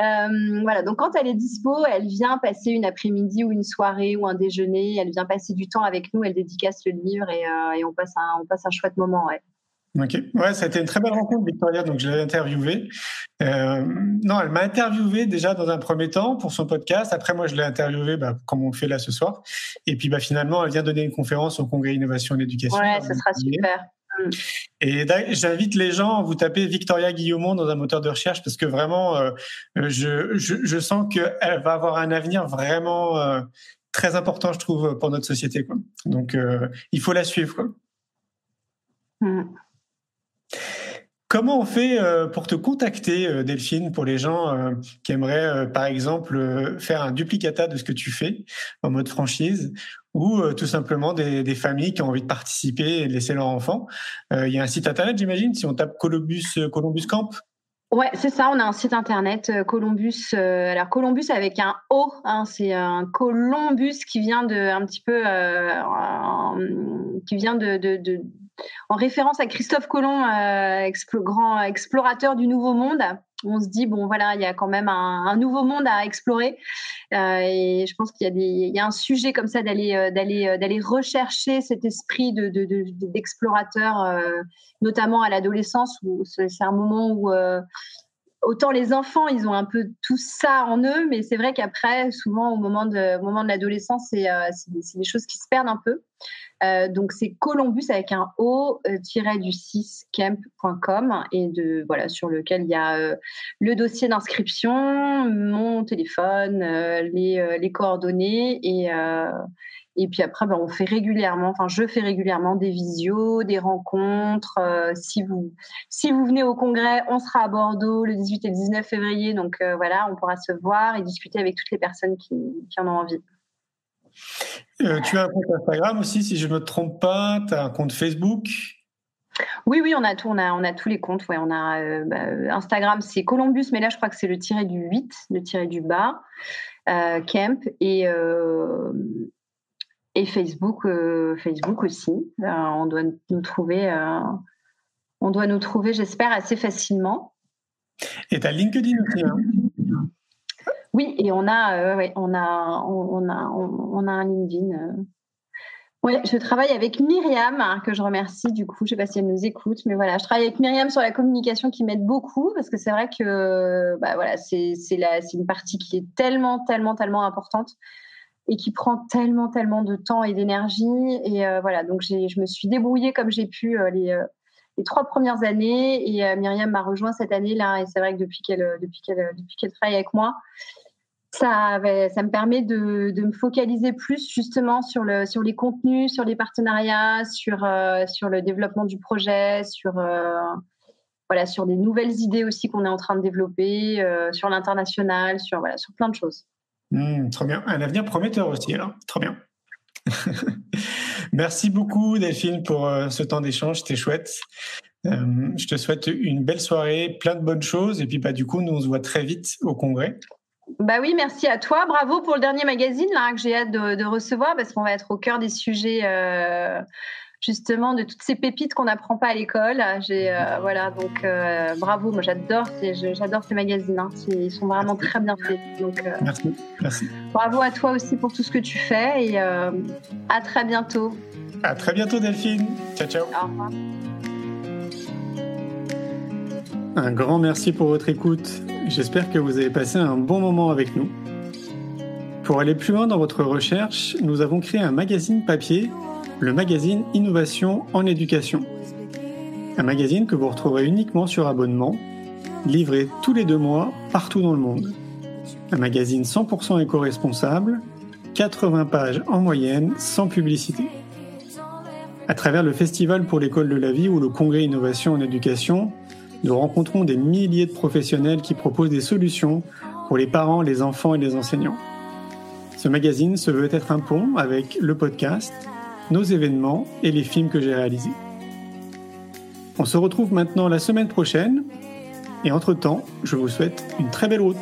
Euh, voilà, donc quand elle est dispo, elle vient passer une après-midi ou une soirée ou un déjeuner. Elle vient passer du temps avec nous, elle dédicace le livre et, et on, passe un, on passe un chouette moment. Ouais. Ok, ouais, ça a été une très belle rencontre, Victoria. Donc, je l'ai interviewée. Euh, non, elle m'a interviewé déjà dans un premier temps pour son podcast. Après, moi, je l'ai interviewée, bah, comme on le fait là ce soir. Et puis, bah, finalement, elle vient donner une conférence au Congrès Innovation et Éducation. Ouais, ça sera super. Mm. Et j'invite les gens, vous tapez Victoria Guillaumont dans un moteur de recherche parce que vraiment, euh, je, je, je, sens qu'elle va avoir un avenir vraiment euh, très important, je trouve, pour notre société. Quoi. Donc, il faut la suivre. Quoi. Mm. Comment on fait euh, pour te contacter, euh, Delphine, pour les gens euh, qui aimeraient, par exemple, faire un duplicata de ce que tu fais en mode franchise ou tout simplement des, familles qui ont envie de participer et de laisser leur enfant. Il y a un site internet, j'imagine, si on tape Columbus, Columbus Camp? Ouais, c'est ça. On a un site internet Columbus. alors Columbus avec un O, hein, c'est un Columbus qui vient de un petit peu, qui vient de, en référence à Christophe Colomb, grand explorateur du Nouveau Monde on se dit bon voilà il y a quand même un, nouveau monde à explorer euh, et je pense qu'il y a un sujet comme ça d'aller euh, d'aller euh, rechercher cet esprit de d'explorateur notamment à l'adolescence où c'est un moment où autant les enfants, ils ont un peu tout ça en eux, mais c'est vrai qu'après, souvent au moment de, de l'adolescence, c'est euh, des, choses qui se perdent un peu. Euh, donc c'est Columbus avec un O euh, du 6 camp.com et de voilà sur lequel il y a le dossier d'inscription, mon téléphone, les, les, coordonnées et et puis après, ben, on fait régulièrement, enfin, je fais régulièrement des visios, des rencontres. Euh, si, vous, si vous venez au congrès, on sera à Bordeaux le 18 et le 19 février. Donc euh, voilà, on pourra se voir et discuter avec toutes les personnes qui, en ont envie. Euh, tu as un compte Instagram aussi, si je ne me trompe pas. Tu as un compte Facebook oui, oui, on a tout, on a, on a tous les comptes. Ouais, on a bah, Instagram, c'est Columbus, mais là, je crois que c'est le tiré du 8, le tiré du bas, Camp. Et, et Facebook, euh, Facebook aussi. Euh, on doit nous trouver, euh, on doit nous trouver, j'espère, assez facilement. Et tu as LinkedIn aussi. Hein? Oui, et on a, on a, on, a, on, a un LinkedIn. Oui, je travaille avec Myriam, que je remercie du coup. Je ne sais pas si elle nous écoute, mais voilà, je travaille avec Myriam sur la communication qui m'aide beaucoup parce que c'est vrai que bah, voilà, c'est une partie qui est tellement, tellement, tellement importante et qui prend tellement, tellement de temps et d'énergie. Et euh, voilà, donc je me suis débrouillée comme j'ai pu euh, les, euh, trois premières années. Et Myriam m'a rejoint cette année-là. Et c'est vrai que depuis qu'elle travaille avec moi, ça, me permet de, me focaliser plus justement sur, le, sur les contenus, sur les partenariats, sur, sur le développement du projet, sur, sur des nouvelles idées aussi qu'on est en train de développer, sur l'international, sur, plein de choses. Mmh, trop bien. Un avenir prometteur aussi, alors. Trop bien. [LAUGHS] Merci beaucoup, Delphine, pour euh, ce temps d'échange. C'était chouette. Euh, je te souhaite une belle soirée, plein de bonnes choses. Et puis, bah, du coup, nous, on se voit très vite au congrès. Bah oui, merci à toi. Bravo pour le dernier magazine là, que j'ai hâte de, recevoir parce qu'on va être au cœur des sujets. Euh, justement de toutes ces pépites qu'on n'apprend pas à l'école. J'ai euh, voilà donc euh, bravo, moi j'adore j'adore ces magazines, hein. ils sont vraiment très bien faits. Donc euh, merci, merci. Bravo à toi aussi pour tout ce que tu fais et à très bientôt. À très bientôt Delphine. Ciao ciao. Au revoir. Un grand merci pour votre écoute. J'espère que vous avez passé un bon moment avec nous. Pour aller plus loin dans votre recherche, nous avons créé un magazine papier le magazine Innovation en éducation. Un magazine que vous retrouverez uniquement sur abonnement, livré tous les deux mois partout dans le monde. Un magazine 100% éco-responsable, 80 pages en moyenne, sans publicité. À travers le Festival pour l'école de la vie ou le Congrès Innovation en éducation, nous rencontrons des milliers de professionnels qui proposent des solutions pour les parents, les enfants et les enseignants. Ce magazine se veut être un pont avec le podcast nos événements et les films que j'ai réalisés. On se retrouve maintenant la semaine prochaine et entre-temps, je vous souhaite une très belle route.